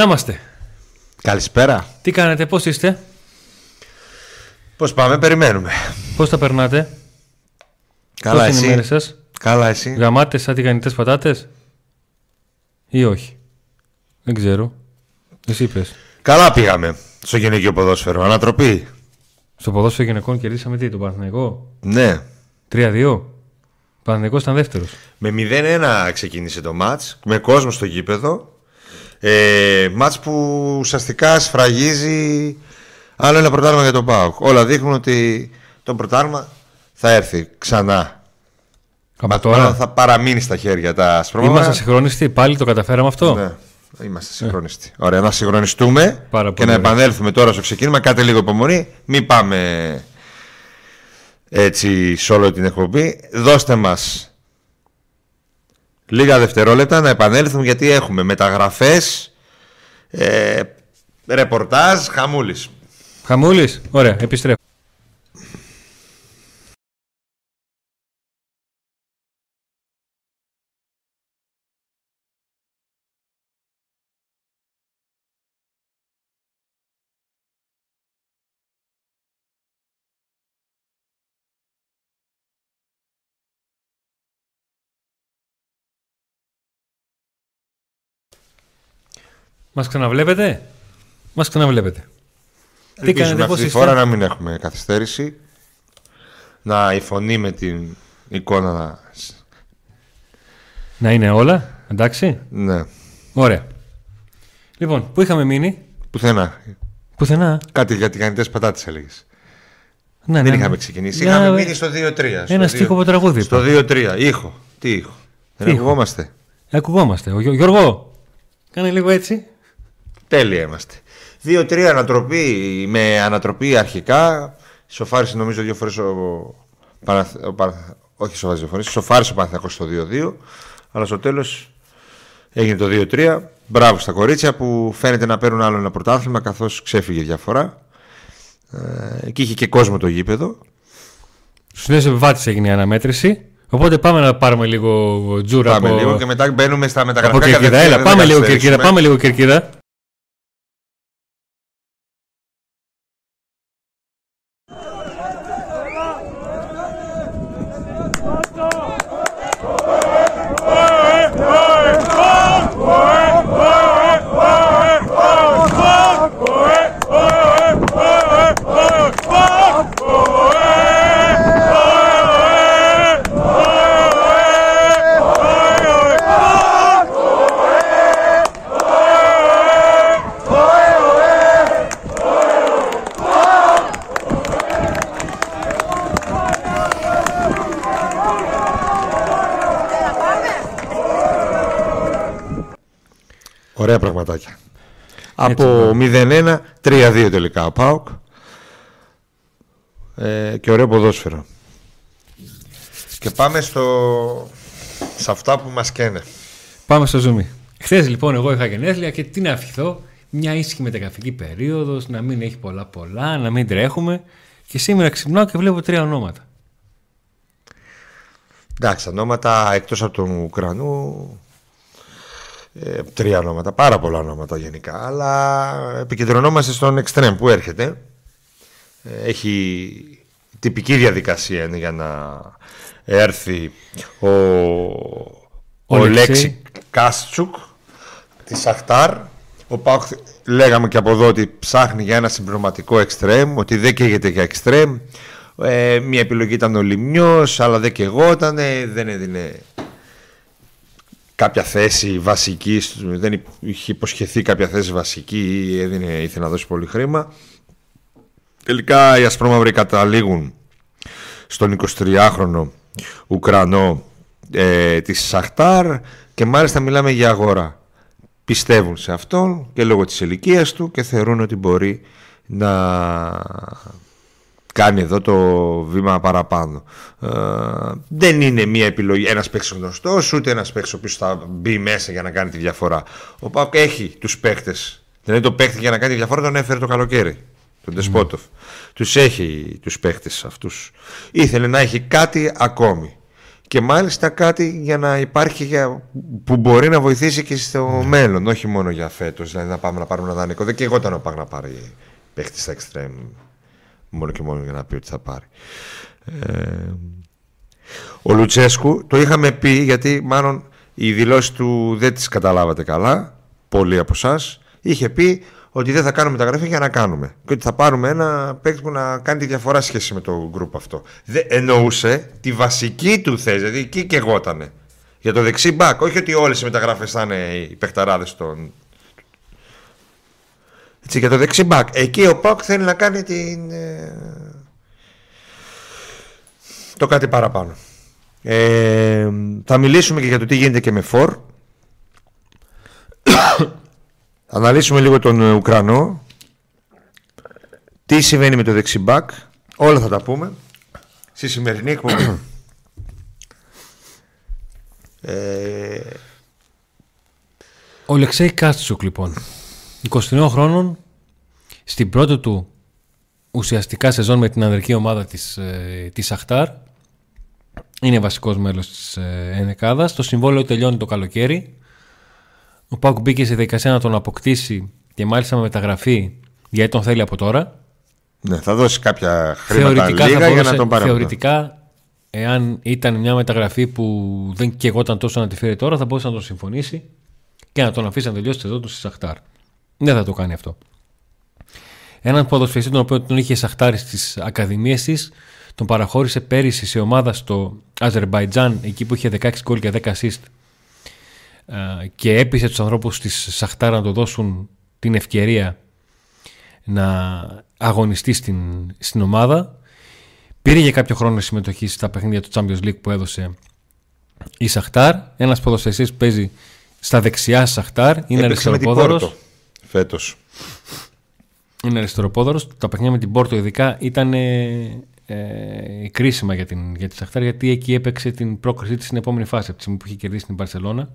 Να είμαστε. Καλησπέρα. Τι κάνετε, πώς είστε, Πώς πάμε, περιμένουμε. πώς τα περνάτε, Καλά πώς είναι οι μέρες εσύ. σας, Καλά εσύ; γαμάτες σαν τηγανιτές πατάτες; Ή όχι; Δεν ξέρω. Εσύ είπες. Καλά πήγαμε στο γυναικείο ποδόσφαιρο. Ανατροπή. Στο ποδόσφαιρο γυναικών κερδίσαμε τι, τον Παναθηναϊκό; Ναι. 3-2. Ο Παναθηναϊκός ήταν δεύτερος. Με 0-1 ξεκίνησε το μάτς. Με κόσμο στο γήπεδο. Ε, μάτς που ουσιαστικά σφραγίζει άλλο ένα πρωτάρμα για τον ΠΑΟΚ. Όλα δείχνουν ότι το πρωτάρμα θα έρθει ξανά. Από Μάλλον τώρα θα παραμείνει στα χέρια τα σπρώματα. είμαστε συγχρόνιστοι, πάλι το καταφέραμε αυτό. Ναι, είμαστε συγχρονιστοί. Ωραία, να συγχρονιστούμε Πάρα και πολύ να ωραία. επανέλθουμε τώρα στο ξεκίνημα. Κάτε λίγο υπομονή. Μην πάμε έτσι σε όλη την εκπομπή. Δώστε μας λίγα δευτερόλεπτα να επανέλθουμε γιατί έχουμε μεταγραφές, ε, ρεπορτάζ, χαμούλης. Χαμούλης, ωραία, επιστρέφω. Μας ξαναβλέπετε, μας ξαναβλέπετε. Τι Ελπίζουμε κάνετε, πώς αυτή τη είστε; φορά να μην έχουμε καθυστέρηση. Να η φωνή με την εικόνα να... Να είναι όλα, εντάξει; Ναι, Ωραία. Λοιπόν, πού είχαμε μείνει, πουθενά. πουθενά. Κάτι για τηγανιτές πατάτες έλεγες. Ναι, Δεν ναι, είχαμε ναι. ξεκινήσει. Για- Είχαμε μείνει στο 2-3. στο Ένα δύο- στίχο από τραγούδι. Στο 2-3. Ήχο. Τι ήχο. Δεν Τι ήχο; ακουγόμαστε. Ακουγόμαστε. Ο Γιώ- Γιώργο, κάνε λίγο έτσι. Τέλεια είμαστε. 2-3 ανατροπή με ανατροπή αρχικά. Σοφάρισε νομίζω δύο φορές ο, Παναθ... ο Παναθ- Όχι σοφάρισε δύο φορές. Σοφάρισε ο Παναθηναϊκός στο 2-2. Αλλά στο τέλος έγινε το 2-3. Μπράβο στα κορίτσια που φαίνεται να παίρνουν άλλο ένα πρωτάθλημα καθώς ξέφυγε διαφορά. Ε, εκεί είχε και κόσμο το γήπεδο. Στου νέου επιβάτε έγινε η αναμέτρηση. Οπότε πάμε να πάρουμε λίγο τζούρα Πάμε από, λίγο και μετά μπαίνουμε στα από μεταγραφικά Κερκίδα. κατευθείαν, Έλα, δεν πάμε θα λίγο καθυστερήσουμε. Κερκίδα. Πάμε λίγο Κερκίδα. Ωραία πραγματάκια. Από 0-1, 3-2 τελικά ο ΠΑΟΚ. Ε, και ωραίο ποδόσφαιρο. Και πάμε στο... σε αυτά που μας καίνε. Πάμε στο zoom. Χθες λοιπόν εγώ είχα γενέθλια και τι να ευχηθώ. Μια ήσυχη μεταγραφική περίοδος, να μην έχει πολλά πολλά, να μην τρέχουμε. Και σήμερα ξυπνάω και βλέπω τρία ονόματα. Εντάξει, ονόματα εκτός από τον Ουκρανού ε, τρία ονόματα, πάρα πολλά ονόματα γενικά αλλά επικεντρωνόμαστε στον Extreme που έρχεται Ε, έχει τυπική διαδικασία είναι για να έρθει ο, ο, Λέξη. Λέξη Κάστσουκ της Σαχτάρ ο Πάουκ λέγαμε και από εδώ ότι ψάχνει για ένα συμπληρωματικό εξτρέμ, ότι δεν καίγεται για εξτρέμ. Ε, μια επιλογή ήταν ο Λιμιός, αλλά δεν καιγόταν, δεν έδινε κάποια θέση βασική, στου- δεν υ- είχε υποσχεθεί κάποια θέση βασική ή έδινε, ήθελε να δώσει πολύ χρήμα. Τελικά οι ασπρόμαυροι καταλήγουν στον 23χρονο Ουκρανό ε, της Σαχτάρ και μάλιστα μιλάμε για αγορά. Πιστεύουν σε αυτόν και λόγω της ηλικίας του και θεωρούν ότι μπορεί να κάνει εδώ το βήμα παραπάνω. Ε, δεν είναι μια επιλογή ένας παίκτης γνωστός, ούτε ένας παίκτης ο οποίος θα μπει μέσα για να κάνει τη διαφορά. Ο Πάουκ έχει τους παίκτες. Δεν είναι το παίκτη για να κάνει τη διαφορά, τον έφερε το καλοκαίρι. Τον Τεσπότοφ. Τους έχει τους παίκτες αυτούς. Ήθελε να έχει κάτι ακόμη. και μάλιστα κάτι για να υπάρχει για, που μπορεί να βοηθήσει και στο ναι. μέλλον, όχι μόνο για φέτος. Δηλαδή να πάμε να πάρουμε ένα δανεικό. Δεν και εγώ ήταν να πάρει παίχτη στα extreme μόνο και μόνο για να πει ότι θα πάρει. Ε, ο Λουτσέσκου το είχαμε πει γιατί μάλλον οι δηλώσεις του δεν τις καταλάβατε καλά, πολλοί από εσάς. Είχε πει ότι δεν θα κάνουμε μεταγραφή για να κάνουμε. Και ότι θα πάρουμε ένα παίκτη που να κάνει τη διαφορά σχέση με το γκρουπ αυτό. Δεν εννοούσε τη βασική του θέση, δηλαδή εκεί και εγώτανε. Για το δεξί μπακ. Όχι ότι όλες οι μεταγραφές θα είναι οι παιχταράδες των. Έτσι, για το δεξί μπακ. Εκεί ο Πακ θέλει να κάνει την. Ε, το κάτι παραπάνω. Ε, θα μιλήσουμε και για το τι γίνεται και με φορ. Θα αναλύσουμε λίγο τον ε, Ουκρανό. Τι συμβαίνει με το δεξιμπάκ. Όλα θα τα πούμε. Στη σημερινή εκπομπή. ε... Ο Λεξέη Κάστσουκ λοιπόν. 23 χρόνων. Στην πρώτη του ουσιαστικά σεζόν με την ανδρική ομάδα της, ε, της Αχτάρ. Είναι βασικός μέλος της ε, Ενεκάδας. Το συμβόλαιο τελειώνει το καλοκαίρι. Ο Πάουκ μπήκε σε διαδικασία να τον αποκτήσει και μάλιστα με μεταγραφή γιατί τον θέλει από τώρα. Ναι, θα δώσει κάποια χρήματα θεωρητικά λίγα για να τον πάρει. Θεωρητικά, εάν ήταν μια μεταγραφή που δεν κεγόταν τόσο να τη φέρει τώρα, θα μπορούσε να τον συμφωνήσει και να τον αφήσει να τελειώσει εδώ του στη Σαχτάρ. Δεν θα το κάνει αυτό. Έναν ποδοσφαιριστή τον οποίο τον είχε Σαχτάρ στις ακαδημίες της, τον παραχώρησε πέρυσι σε ομάδα στο Αζερμπαϊτζάν, εκεί που είχε 16 γκολ και 10 assist ε, και έπεισε τους ανθρώπους της Σαχτάρα να το δώσουν την ευκαιρία να αγωνιστεί στην, στην ομάδα. Πήρε για κάποιο χρόνο συμμετοχή στα παιχνίδια του Champions League που έδωσε η Σαχτάρ. Ένας ποδοσφαιριστής που παίζει στα δεξιά Σαχτάρ. Είναι αριστεροπόδωρος. Φέτος. Είναι αριστεροπόδωρος. Τα παιχνίδια με την Πόρτο ειδικά ήταν ε, κρίσιμα για, την, για τη Σαχτάρ γιατί εκεί έπαιξε την πρόκρισή της στην επόμενη φάση από τη στιγμή που είχε κερδίσει την Παρσελώνα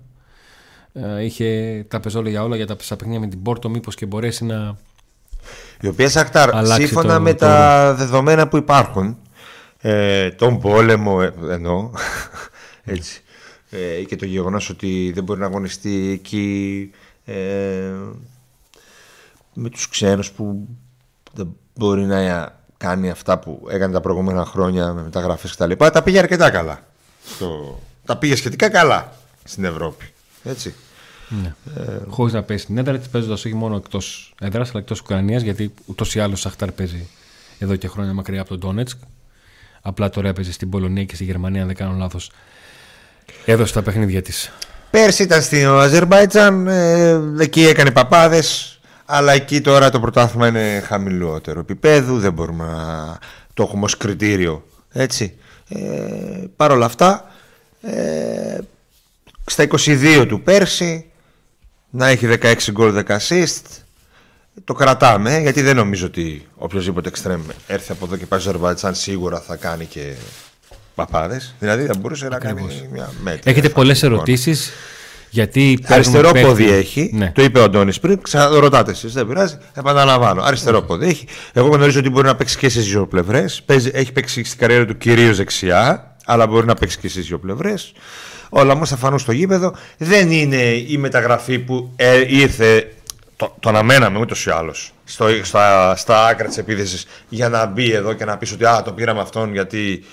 ε, είχε τα πεζόλια όλα για τα παιχνίδια με την Πόρτο, μήπως και μπορέσει να. Η οποία Σακτάρ, σύμφωνα με τα δεδομένα που υπάρχουν, ε, τον πόλεμο ε, εννοώ, έτσι, ε, και το γεγονός ότι δεν μπορεί να αγωνιστεί εκεί ε, με τους ξένους που δεν μπορεί να κάνει αυτά που έκανε τα προηγούμενα χρόνια με μεταγραφές κτλ. Τα, τα πήγε αρκετά καλά. Στο... Τα πήγε σχετικά καλά στην Ευρώπη. Έτσι. Ναι. Ε, Χωρίς να πέσει στην έδρα τη, παίζοντας όχι μόνο εκτός έδρας αλλά εκτός Ουκρανίας, γιατί ούτως ή άλλως Σαχτάρ παίζει εδώ και χρόνια μακριά από τον Ντόνετσκ. Απλά τώρα έπαιζε στην Πολωνία και στη Γερμανία, αν δεν κάνω λάθος. Έδωσε τα παιχνίδια της. Πέρσι ήταν στην Αζερμπάιτζαν, ε, εκεί έκανε παπάδες. Αλλά εκεί τώρα το πρωτάθλημα είναι χαμηλότερο επίπεδου, δεν μπορούμε να το έχουμε ως κριτήριο. Έτσι. Ε, Παρ' όλα αυτά, ε, στα 22 του πέρσι, να έχει 16 γκολ 10 assist. Το κρατάμε γιατί δεν νομίζω ότι οποιοδήποτε εξτρέμ έρθει από εδώ και πάει στο Αζερβαϊτζάν σίγουρα θα κάνει και παπάδες. Δηλαδή θα μπορούσε να κάνει μια μέτρη. Έχετε πολλές ερωτήσεις. Γιατί αριστερό πόδι έχει, ναι. το είπε ο Αντώνης πριν, ξαναρωτάτε εσείς, δεν πειράζει, επαναλαμβάνω. Αριστερό ναι. πόδι έχει. Εγώ γνωρίζω ότι μπορεί να παίξει και στι δύο πλευρέ. Έχει παίξει στην καριέρα του κυρίως δεξιά, αλλά μπορεί να παίξει και στι δύο πλευρέ όλα όμως θα φανούν στο γήπεδο. Δεν είναι η μεταγραφή που ε, ήρθε. Το, το αναμέναμε ούτως ή άλλως στα, στα άκρα της επίθεσης για να μπει εδώ και να πεις ότι α, το πήραμε αυτόν γιατί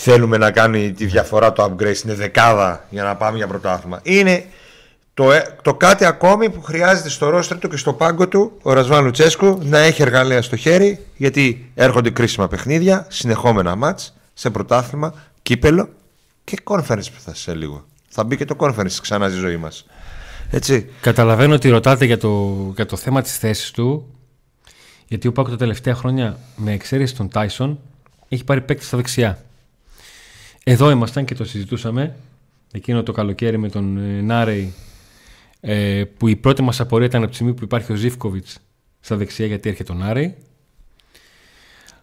θέλουμε να κάνει τη διαφορά το upgrade στην δεκάδα για να πάμε για πρωτάθλημα. Είναι το, ε, το κάτι ακόμη που χρειάζεται στο ρόστρε του και στο πάγκο του ο Ρασβάν Λουτσέσκου να έχει εργαλεία στο χέρι γιατί έρχονται κρίσιμα παιχνίδια, συνεχόμενα μάτς σε πρωτάθλημα, κύπελο και conference που θα σε λίγο. Θα μπει και το conference ξανά στη ζωή μας. Έτσι. Καταλαβαίνω ότι ρωτάτε για το, για το θέμα της θέσης του. Γιατί ο Πάκος τα τελευταία χρόνια, με εξαίρεση τον Τάισον, έχει πάρει παίκτη στα δεξιά. Εδώ ήμασταν και το συζητούσαμε εκείνο το καλοκαίρι με τον ε, Νάρεϊ ε, που η πρώτη μας απορία ήταν από τη στιγμή που υπάρχει ο Ζήφκοβιτς στα δεξιά γιατί έρχεται ο Νάρεϊ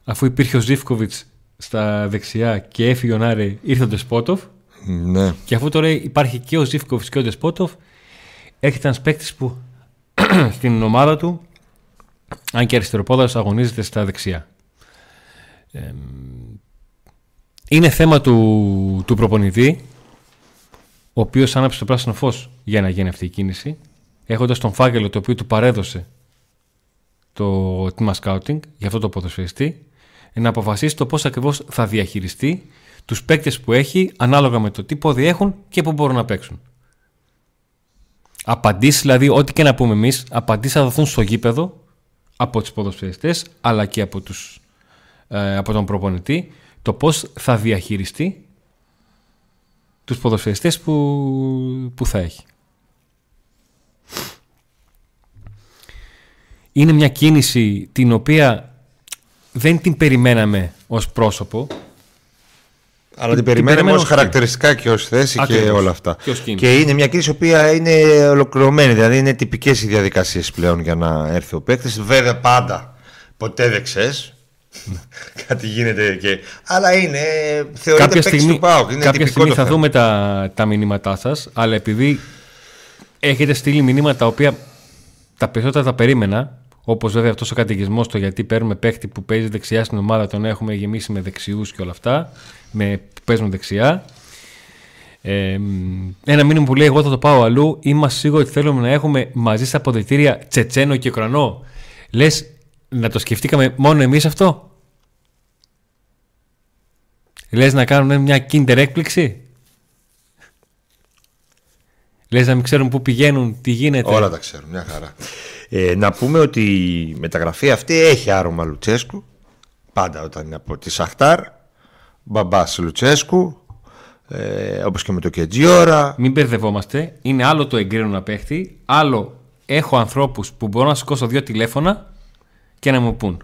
αφού υπήρχε ο Ζήφκοβιτς στα δεξιά και έφυγε ο Νάρη, ήρθε ο Ντεσπότοφ. Ναι. Και αφού τώρα υπάρχει και ο Ζήφκοβιτς και ο Ντεσπότοφ, έρχεται ένας παίκτης που στην ομάδα του, αν και αριστεροπόδαρος, αγωνίζεται στα δεξιά. Είναι θέμα του, του προπονητή, ο οποίος άναψε το πράσινο φως για να γίνει αυτή η κίνηση, έχοντας τον φάκελο το οποίο του παρέδωσε το τμήμα scouting για αυτό το ποδοσφαιριστή, να αποφασίσει το πώς ακριβώς θα διαχειριστεί τους παίκτες που έχει ανάλογα με το τι πόδι έχουν και που μπορούν να παίξουν. Απαντήσεις δηλαδή, ό,τι και να πούμε εμείς, απαντήσεις θα δοθούν στο γήπεδο από τους ποδοσφαιριστές αλλά και από, τους, ε, από τον προπονητή το πώς θα διαχειριστεί τους ποδοσφαιριστές που, που θα έχει. Είναι μια κίνηση την οποία δεν την περιμέναμε ως πρόσωπο αλλά την, περιμένουμε ως χαρακτηριστικά και ως θέση και όλα αυτά. Και, είναι μια κρίση που είναι ολοκληρωμένη. Δηλαδή είναι τυπικές οι διαδικασίες πλέον για να έρθει ο παίκτης. Βέβαια πάντα ποτέ δεν ξέρεις. Κάτι γίνεται και. Αλλά είναι. Θεωρείται κάποια στιγμή, του ΠΑΟΚ. Είναι κάποια στιγμή θα δούμε τα, τα μηνύματά σας. Αλλά επειδή έχετε στείλει μηνύματα τα οποία τα περισσότερα τα περίμενα. Όπως βέβαια αυτός ο κατηγισμό το γιατί παίρνουμε παίκτη που παίζει δεξιά στην ομάδα, τον έχουμε γεμίσει με δεξιούς και όλα αυτά με, που παίζουν δεξιά. Ε, ένα μήνυμα που λέει: Εγώ θα το πάω αλλού. Είμαστε σίγουροι ότι θέλουμε να έχουμε μαζί στα αποδητήρια Τσετσένο και Ουκρανό. Λες να το σκεφτήκαμε μόνο εμείς αυτό; Λες να κάνουμε μια κίντερ έκπληξη; Λες να μην ξέρουν πού πηγαίνουν, τι γίνεται; Όλα τα ξέρουν, μια χαρά. Ε, να πούμε ότι η μεταγραφή αυτή έχει άρωμα Λουτσέσκου. Πάντα όταν είναι από τη Σαχτάρ. Μπαμπάς Λουτσέσκου, ε, όπως και με το Κετζιόρα. Μην μπερδευόμαστε. Είναι άλλο το εγκρίνω να παίχτη, άλλο έχω ανθρώπους που μπορώ να σηκώσω δύο τηλέφωνα και να μου πούν.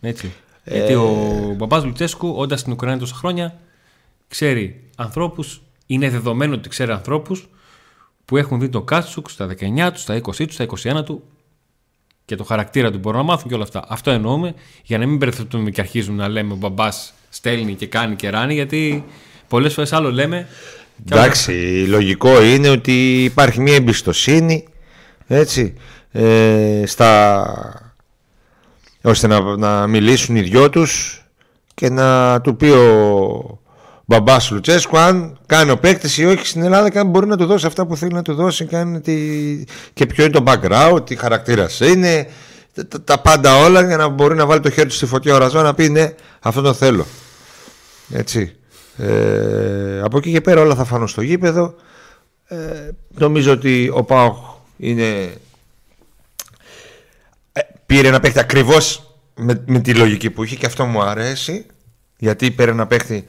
Έτσι. Ε... Γιατί ο μπαμπάς Λουτσέσκου, όντας στην Ουκρανία τόσα χρόνια, ξέρει ανθρώπους, είναι δεδομένο ότι ξέρει ανθρώπους που έχουν δει το Κάτσουκ στα 19 του, στα 20 του, στα 21 του και το χαρακτήρα του μπορούν να μάθουν και όλα αυτά. Αυτό εννοούμε για να μην μπερδευτούμε και αρχίζουμε να λέμε ο μπαμπάς στέλνει και κάνει και ράνει, γιατί πολλές φορές άλλο λέμε. Εντάξει, λογικό είναι ότι υπάρχει μια εμπιστοσύνη, έτσι, ε, στα... ώστε να, να μιλήσουν οι δυο τους και να του πει ο μπαμπάς Λουτσέσκου αν κάνει ο παίκτης ή όχι στην Ελλάδα και αν μπορεί να του δώσει αυτά που θέλει να του δώσει κάνει τη... και ποιο είναι το background, τι χαρακτήρας είναι, τα, τα, πάντα όλα για να μπορεί να βάλει το χέρι του στη φωτιά ο Ραζό να πει ναι, αυτό το θέλω. Έτσι. Ε, από εκεί και πέρα όλα θα φανούν στο γήπεδο. Ε, νομίζω ότι ο Πάοχ είναι... Ε, πήρε ένα παίχτη ακριβώς με, με τη λογική που είχε και αυτό μου αρέσει γιατί πήρε ένα παίχτη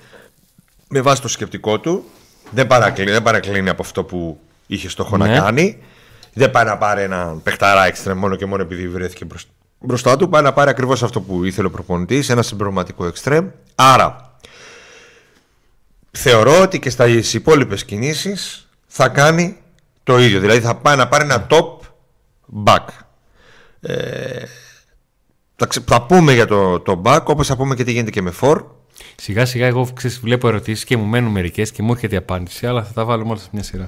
με βάση το σκεπτικό του δεν παρακλίνει, δεν παρακλίνει από αυτό που είχε στόχο να ναι. κάνει δεν πάει να πάρει ένα παιχταρά έξτρα μόνο και μόνο επειδή βρέθηκε μπροστά του πάει να πάρει ακριβώς αυτό που ήθελε ο προπονητής ένα συμπληρωματικό εξτρέμ άρα θεωρώ ότι και στα υπόλοιπες κινήσεις θα κάνει το ίδιο. Δηλαδή θα πάει να πάρει ένα top back. Ε, θα, πούμε για το, το back όπως θα πούμε και τι γίνεται και με for. Σιγά σιγά εγώ ξέρεις, βλέπω ερωτήσεις και μου μένουν μερικές και μου έρχεται η απάντηση αλλά θα τα βάλουμε όλα σε μια σειρά.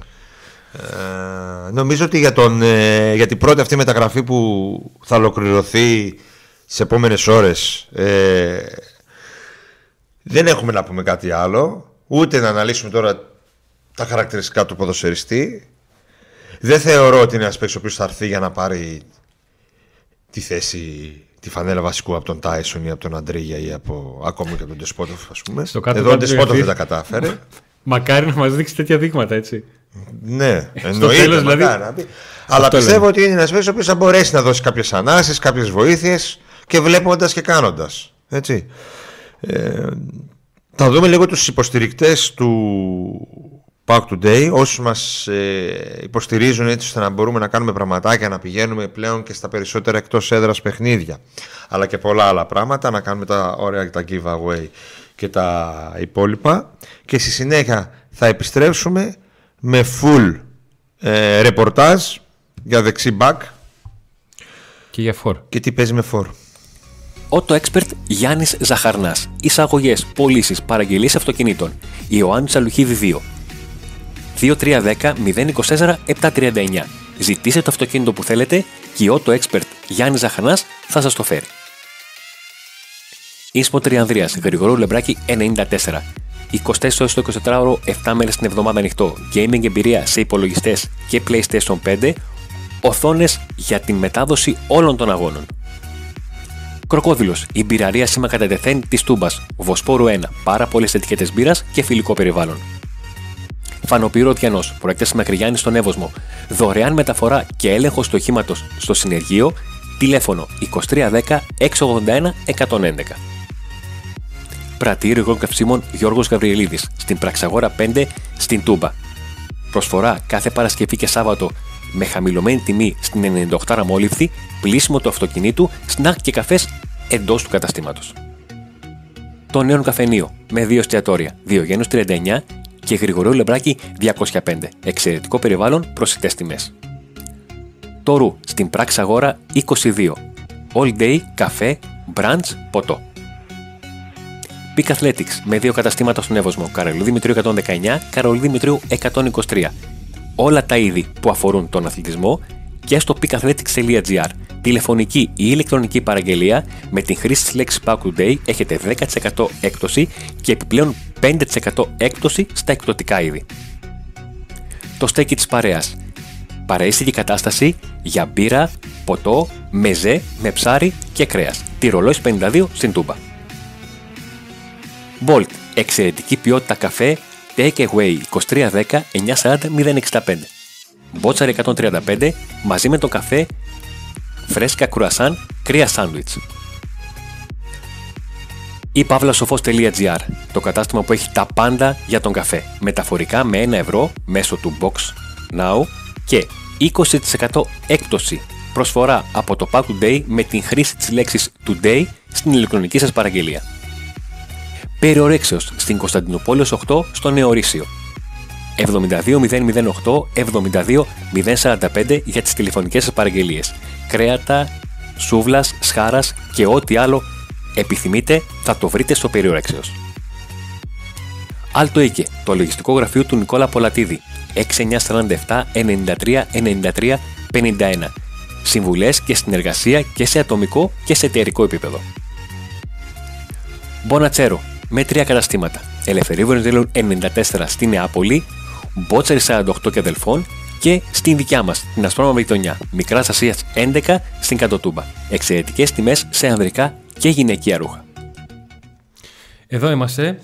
Ε, νομίζω ότι για, τον, ε, για την πρώτη αυτή μεταγραφή που θα ολοκληρωθεί σε επόμενες ώρες ε, δεν έχουμε να πούμε κάτι άλλο ούτε να αναλύσουμε τώρα τα χαρακτηριστικά του ποδοσφαιριστή. Δεν θεωρώ ότι είναι ένας παίκτης ο οποίος θα έρθει για να πάρει τη θέση, τη φανέλα βασικού από τον Τάισον ή από τον Αντρίγια ή από, ακόμη και από τον Ντεσπότοφ, ας πούμε. Εδώ ο Ντεσπότοφ δεν τα κατάφερε. Μακάρι να μας δείξει τέτοια δείγματα, έτσι. Ναι, εννοείται. δηλαδή... Αλλά πιστεύω ότι είναι ένας παίκτη ο οποίος θα μπορέσει να δώσει κάποιες ανάσεις, κάποιες βοήθειες και βλέποντας και κάνοντας. Έτσι. Ε, θα δούμε λίγο τους υποστηρικτές του Pack Today, όσους μας ε, υποστηρίζουν έτσι ώστε να μπορούμε να κάνουμε πραγματάκια, να πηγαίνουμε πλέον και στα περισσότερα εκτός έδρας παιχνίδια, αλλά και πολλά άλλα πράγματα, να κάνουμε τα ωραία τα giveaway και τα υπόλοιπα και στη συνέχεια θα επιστρέψουμε με full ε, ρεπορτάζ για δεξί back και για φορ. Και τι παίζει με φορ. Auto Expert Γιάννης Ζαχαρνάς. Εισαγωγές, πωλήσεις, παραγγελίες αυτοκινήτων. Ιωάννης Αλουχίδη 2. 2310 024 739. Ζητήστε το αυτοκίνητο που θέλετε και η Auto Expert Γιάννη Ζαχαρνά θα σας το φέρει. Ίσπο Τριανδρία, Γρηγορού Λεμπράκη 94. 24 ώρες το 24ωρο, 7 μέρες την εβδομάδα ανοιχτό. Gaming εμπειρία σε υπολογιστές και PlayStation 5. Οθόνες για την μετάδοση όλων των αγώνων. Κροκόδηλος, η μπειραρία σήμα κατά τεθέν της Τούμπας. Βοσπόρου 1, πάρα πολλές ετικέτες μπύρας και φιλικό περιβάλλον. Φανοπύρο Διανός, προέκτε Μακριγιάννη στον Εύωσμο. Δωρεάν μεταφορά και έλεγχο του οχήματος στο συνεργείο. Τηλέφωνο 2310 681 111. Πρατήριο υγρών καυσίμων Γιώργος Γαβριελίδης στην Πραξαγόρα 5 στην Τούμπα. Προσφορά κάθε Παρασκευή και Σάββατο με χαμηλωμένη τιμή στην 98 Ραμόληφθη, πλήσιμο του αυτοκινήτου, σνακ και καφές εντός του καταστήματος. Το νέο καφενείο με δύο εστιατόρια, Διογένους 39 και Γρηγορίου Λεμπράκη 205. Εξαιρετικό περιβάλλον, προσιτές τιμές. Το Ρου στην Πράξη Αγόρα 22. All day, καφέ, brunch, ποτό. Peak Athletics με δύο καταστήματα στον Εύωσμο, Καρολίδη Δημητρίου 119, Καρολίδη Δημητρίου 123. Όλα τα είδη που αφορούν τον αθλητισμό και στο peakathletics.gr. Τηλεφωνική ή ηλεκτρονική παραγγελία με την χρήση της λέξης Pack Today έχετε 10% έκπτωση και επιπλέον 5% έκπτωση στα εκπτωτικά είδη. Το στέκι της παρέας. Παραίσθητη κατάσταση για μπύρα, ποτό, μεζέ με ψάρι και κρέας. Τυρολόις 52 στην Τούμπα. Bolt. Εξαιρετική ποιότητα καφέ Take Away 2310 940 065. Μπότσαρ 135 μαζί με το καφέ φρέσκα κουρασάν κρύα σάντουιτς. Ή παύλασοφός.gr το κατάστημα που έχει τα πάντα για τον καφέ. Μεταφορικά με 1 ευρώ μέσω του Box Now και 20% έκπτωση προσφορά από το Pack Today με την χρήση της λέξης Today στην ηλεκτρονική σας παραγγελία. Περιορέξεως στην Κωνσταντινούπολης 8 στο Νεορίσιο. 72008 για τις τηλεφωνικές σας παραγγελίες. Κρέατα, σούβλας, σχάρας και ό,τι άλλο επιθυμείτε θα το βρείτε στο Περιορέξεως. Άλτο Οίκε, το λογιστικό γραφείο του Νικόλα Πολατίδη. 6947 93 93 51. Συμβουλές και συνεργασία και σε ατομικό και σε εταιρικό επίπεδο. Μπονατσέρο, με τρία καταστήματα. Ελευθερίου Βενιζέλου 94 στη Νεάπολη, Μπότσαρη 48 και αδελφών και στην δικιά μας, την Ασπρόμα γειτονιά, Μικράς Ασίας 11 στην Κατοτούμπα. Εξαιρετικές τιμές σε ανδρικά και γυναικεία ρούχα. Εδώ είμαστε.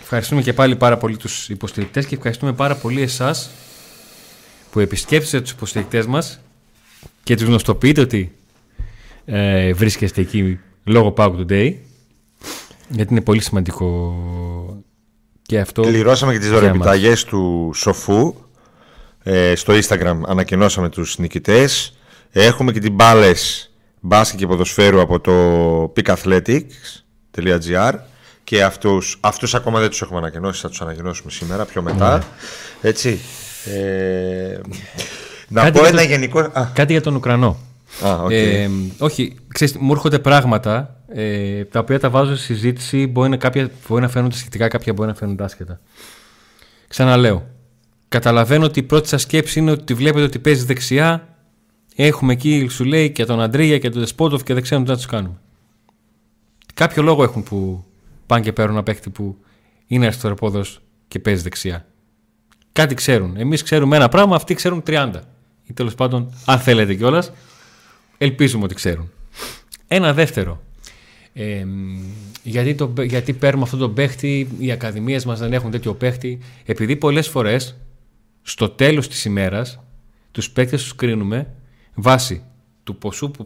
Ευχαριστούμε και πάλι πάρα πολύ τους υποστηρικτές και ευχαριστούμε πάρα πολύ εσάς που επισκέφτεστε τους υποστηρικτές μας και τους γνωστοποιείτε ότι ε, βρίσκεστε εκεί λόγω Power Today. Γιατί είναι πολύ σημαντικό και αυτό. Κληρώσαμε και τις δωρεπιταγές του Σοφού. Ε, στο Instagram ανακοινώσαμε τους νικητές. Έχουμε και την μπάλες μπάσκετ και ποδοσφαίρου από το peakathletics.gr και αυτούς, αυτούς ακόμα δεν τους έχουμε ανακοινώσει, θα τους ανακοινώσουμε σήμερα πιο μετά. Ναι. Έτσι. Ε, να πω ένα γενικό... Κάτι για τον Ουκρανό. Α, okay. ε, όχι, ξέρεις, μου έρχονται πράγματα ε, τα οποία τα βάζω στη συζήτηση, μπορεί να, κάποια, μπορεί να φαίνονται σχετικά, κάποια μπορεί να φαίνονται άσχετα. Ξαναλέω, καταλαβαίνω ότι η πρώτη σας σκέψη είναι ότι βλέπετε ότι παίζει δεξιά, έχουμε εκεί, σου λέει, και τον Αντρίγια και τον Δεσπότοφ και δεν ξέρουν τι να τους κάνουμε. Κάποιο λόγο έχουν που πάνε και παίρνουν ένα παίχτη που είναι αριστεροπόδο και παίζει δεξιά. Κάτι ξέρουν. Εμείς ξέρουμε ένα πράγμα, αυτοί ξέρουν 30. Ή τέλος πάντων, αν θέλετε κιόλας, ελπίζουμε ότι ξέρουν. Ένα δεύτερο. Ε, γιατί, το, γιατί παίρνουμε αυτόν τον παίχτη, οι ακαδημίες μας δεν έχουν τέτοιο παίχτη. Επειδή πολλές φορές στο τέλος της ημέρας τους παίχτε τους κρίνουμε βάσει του ποσού που,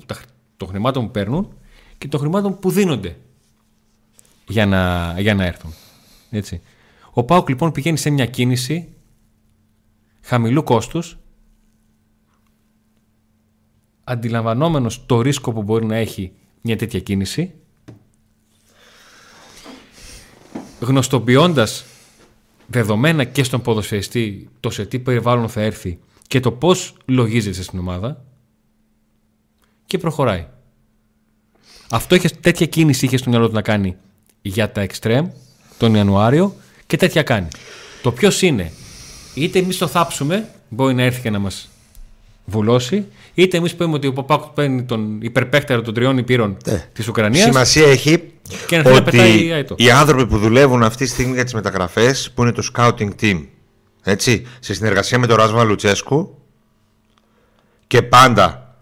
των χρημάτων που παίρνουν και των χρημάτων που δίνονται για να, για να έρθουν. Έτσι. Ο Πάουκ λοιπόν πηγαίνει σε μια κίνηση χαμηλού κόστους αντιλαμβανόμενος το ρίσκο που μπορεί να έχει μια τέτοια κίνηση γνωστοποιώντας δεδομένα και στον ποδοσφαιριστή το σε τι περιβάλλον θα έρθει και το πώς λογίζεται στην ομάδα και προχωράει. Αυτό είχε, τέτοια κίνηση είχε στο μυαλό του να κάνει για τα εξτρέμ τον Ιανουάριο και τέτοια κάνει. Το ποιος είναι, είτε εμείς το θάψουμε, μπορεί να έρθει και να μας βουλώσει, είτε εμείς πούμε ότι ο Παπάκ παίρνει τον υπερπαίχτερο των τριών υπήρων Ναι. της Ουκρανίας. Σημασία έχει Και να θέλει να πετάει ότι αετό. οι άνθρωποι που δουλεύουν αυτή τη στιγμή για τις μεταγραφές που είναι το scouting team έτσι, σε συνεργασία με τον Ράσβα Λουτσέσκου και πάντα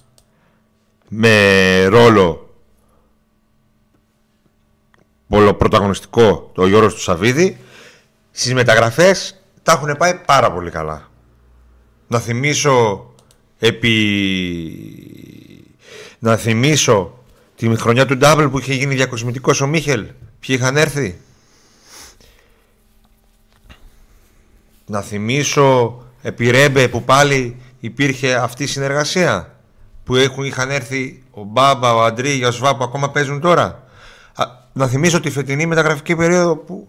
με ρόλο πολλοπρωταγωνιστικό το Γιώργος του Σαββίδη στις μεταγραφές τα έχουν πάει πάρα πολύ καλά. Να θυμίσω επί... Να θυμίσω τη χρονιά του Ντάμπλ που είχε γίνει διακοσμητικός ο Μίχελ. Ποιοι είχαν έρθει; Να θυμίσω επί Ρέμπε που πάλι υπήρχε αυτή η συνεργασία. Που έχουν, είχαν έρθει ο Μπάμπα, ο Αντρί, ο Σβά που ακόμα παίζουν τώρα. Α, να θυμίσω τη φετινή μεταγραφική περίοδο που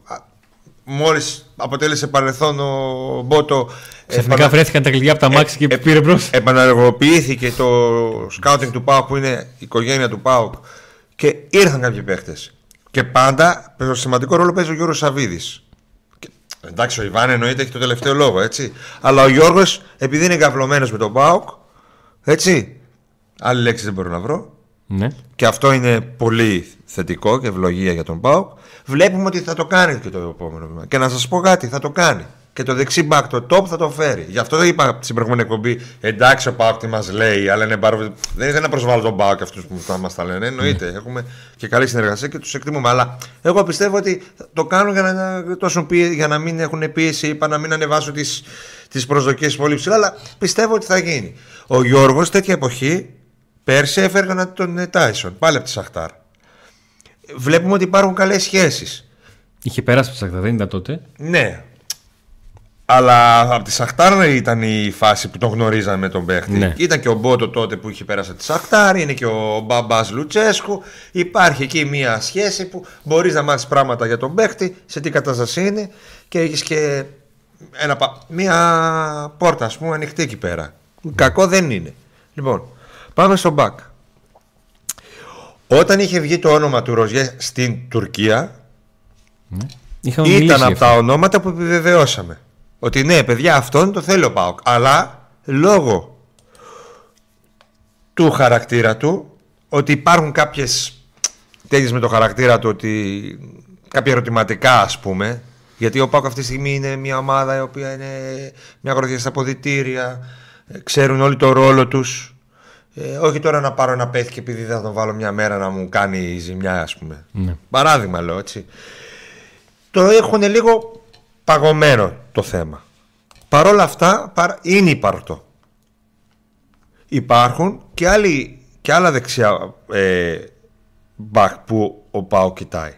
α, μόλις αποτέλεσε παρελθόν ο Μπότο Ξαφνικά επανα- βρέθηκαν τα κλειδιά από τα μάξι και ε, πήρε μπρος. επαναργοποιήθηκε το σκάουτινγκ του ΠΑΟΚ που είναι η οικογένεια του ΠΑΟΚ και ήρθαν κάποιοι παίχτες και πάντα το σημαντικό ρόλο παίζει ο Γιώργος Σαββίδης Και, εντάξει ο Ιβάν εννοείται έχει το τελευταίο λόγο έτσι αλλά ο Γιώργος επειδή είναι καυλωμένος με τον ΠΑΟΚ έτσι άλλη λέξη δεν μπορώ να βρω Ναι. και αυτό είναι πολύ θετικό και ευλογία για τον ΠΑΟΚ. Βλέπουμε ότι θα το κάνει και το επόμενο βήμα. Και να σας πω κάτι, θα το κάνει. Και το δεξί μπακ, το top θα το φέρει. Γι' αυτό δεν είπα στην προηγούμενη εκπομπή, εντάξει ο ΠΑΟΚ τι μας λέει, αλλά είναι πάρα... Δεν είναι να προσβάλλω τον ΠΑΟΚ αυτούς που θα μας τα λένε. Εννοείται, έχουμε και καλή συνεργασία και τους εκτιμούμε. Αλλά εγώ πιστεύω ότι το κάνουν για να, τόσο πίεση, για να μην έχουν πίεση, είπα να μην ανεβάσουν τι τις προσδοκίες πολύ ψηλά. Αλλά πιστεύω ότι θα γίνει. Ο Γιώργος τέτοια εποχή Πέρσι έφεραν τον Τάισον, πάλι από τη Σαχτάρ. Βλέπουμε ότι υπάρχουν καλές σχέσεις. Είχε περάσει από τα δεν ήταν τότε. Ναι. Αλλά από τη Σαχτάρ ήταν η φάση που τον γνωρίζαμε τον παίχτη. Ναι. Ήταν και ο Μπότο τότε που είχε πέρασει από τη Σαχτάρ, είναι και ο Μπαμπάς Λουτσέσκου. Υπάρχει εκεί μια σχέση που μπορείς να μάθεις πράγματα για τον παίχτη, σε τι κατάσταση είναι και έχεις και ένα, πα- μια πόρτα ας πούμε ανοιχτή εκεί πέρα. Κακό δεν είναι. Λοιπόν, πάμε στο μπακ. Όταν είχε βγει το όνομα του Ροζιέ στην Τουρκία, Είχαμε ήταν μιλήσει από αυτό. τα ονόματα που επιβεβαιώσαμε. Ότι ναι, παιδιά, αυτόν το θέλει ο Πάοκ. Αλλά λόγω του χαρακτήρα του, ότι υπάρχουν κάποιες τέτοιες με το χαρακτήρα του, ότι κάποια ερωτηματικά ας πούμε, γιατί ο Πάοκ αυτή τη στιγμή είναι μια ομάδα η οποία είναι μια γροθιά στα αποδητήρια, ε, ξέρουν όλοι το ρόλο τους. Ε, όχι τώρα να πάρω ένα παίχτη και επειδή δεν θα τον βάλω μια μέρα να μου κάνει ζημιά ας πούμε. Ναι. Παράδειγμα λέω έτσι το έχουν λίγο παγωμένο το θέμα. Παρ' όλα αυτά παρα- είναι υπαρκτό. Υπάρχουν και, άλλοι, και άλλα δεξιά ε, μπακ που ο Πάο κοιτάει.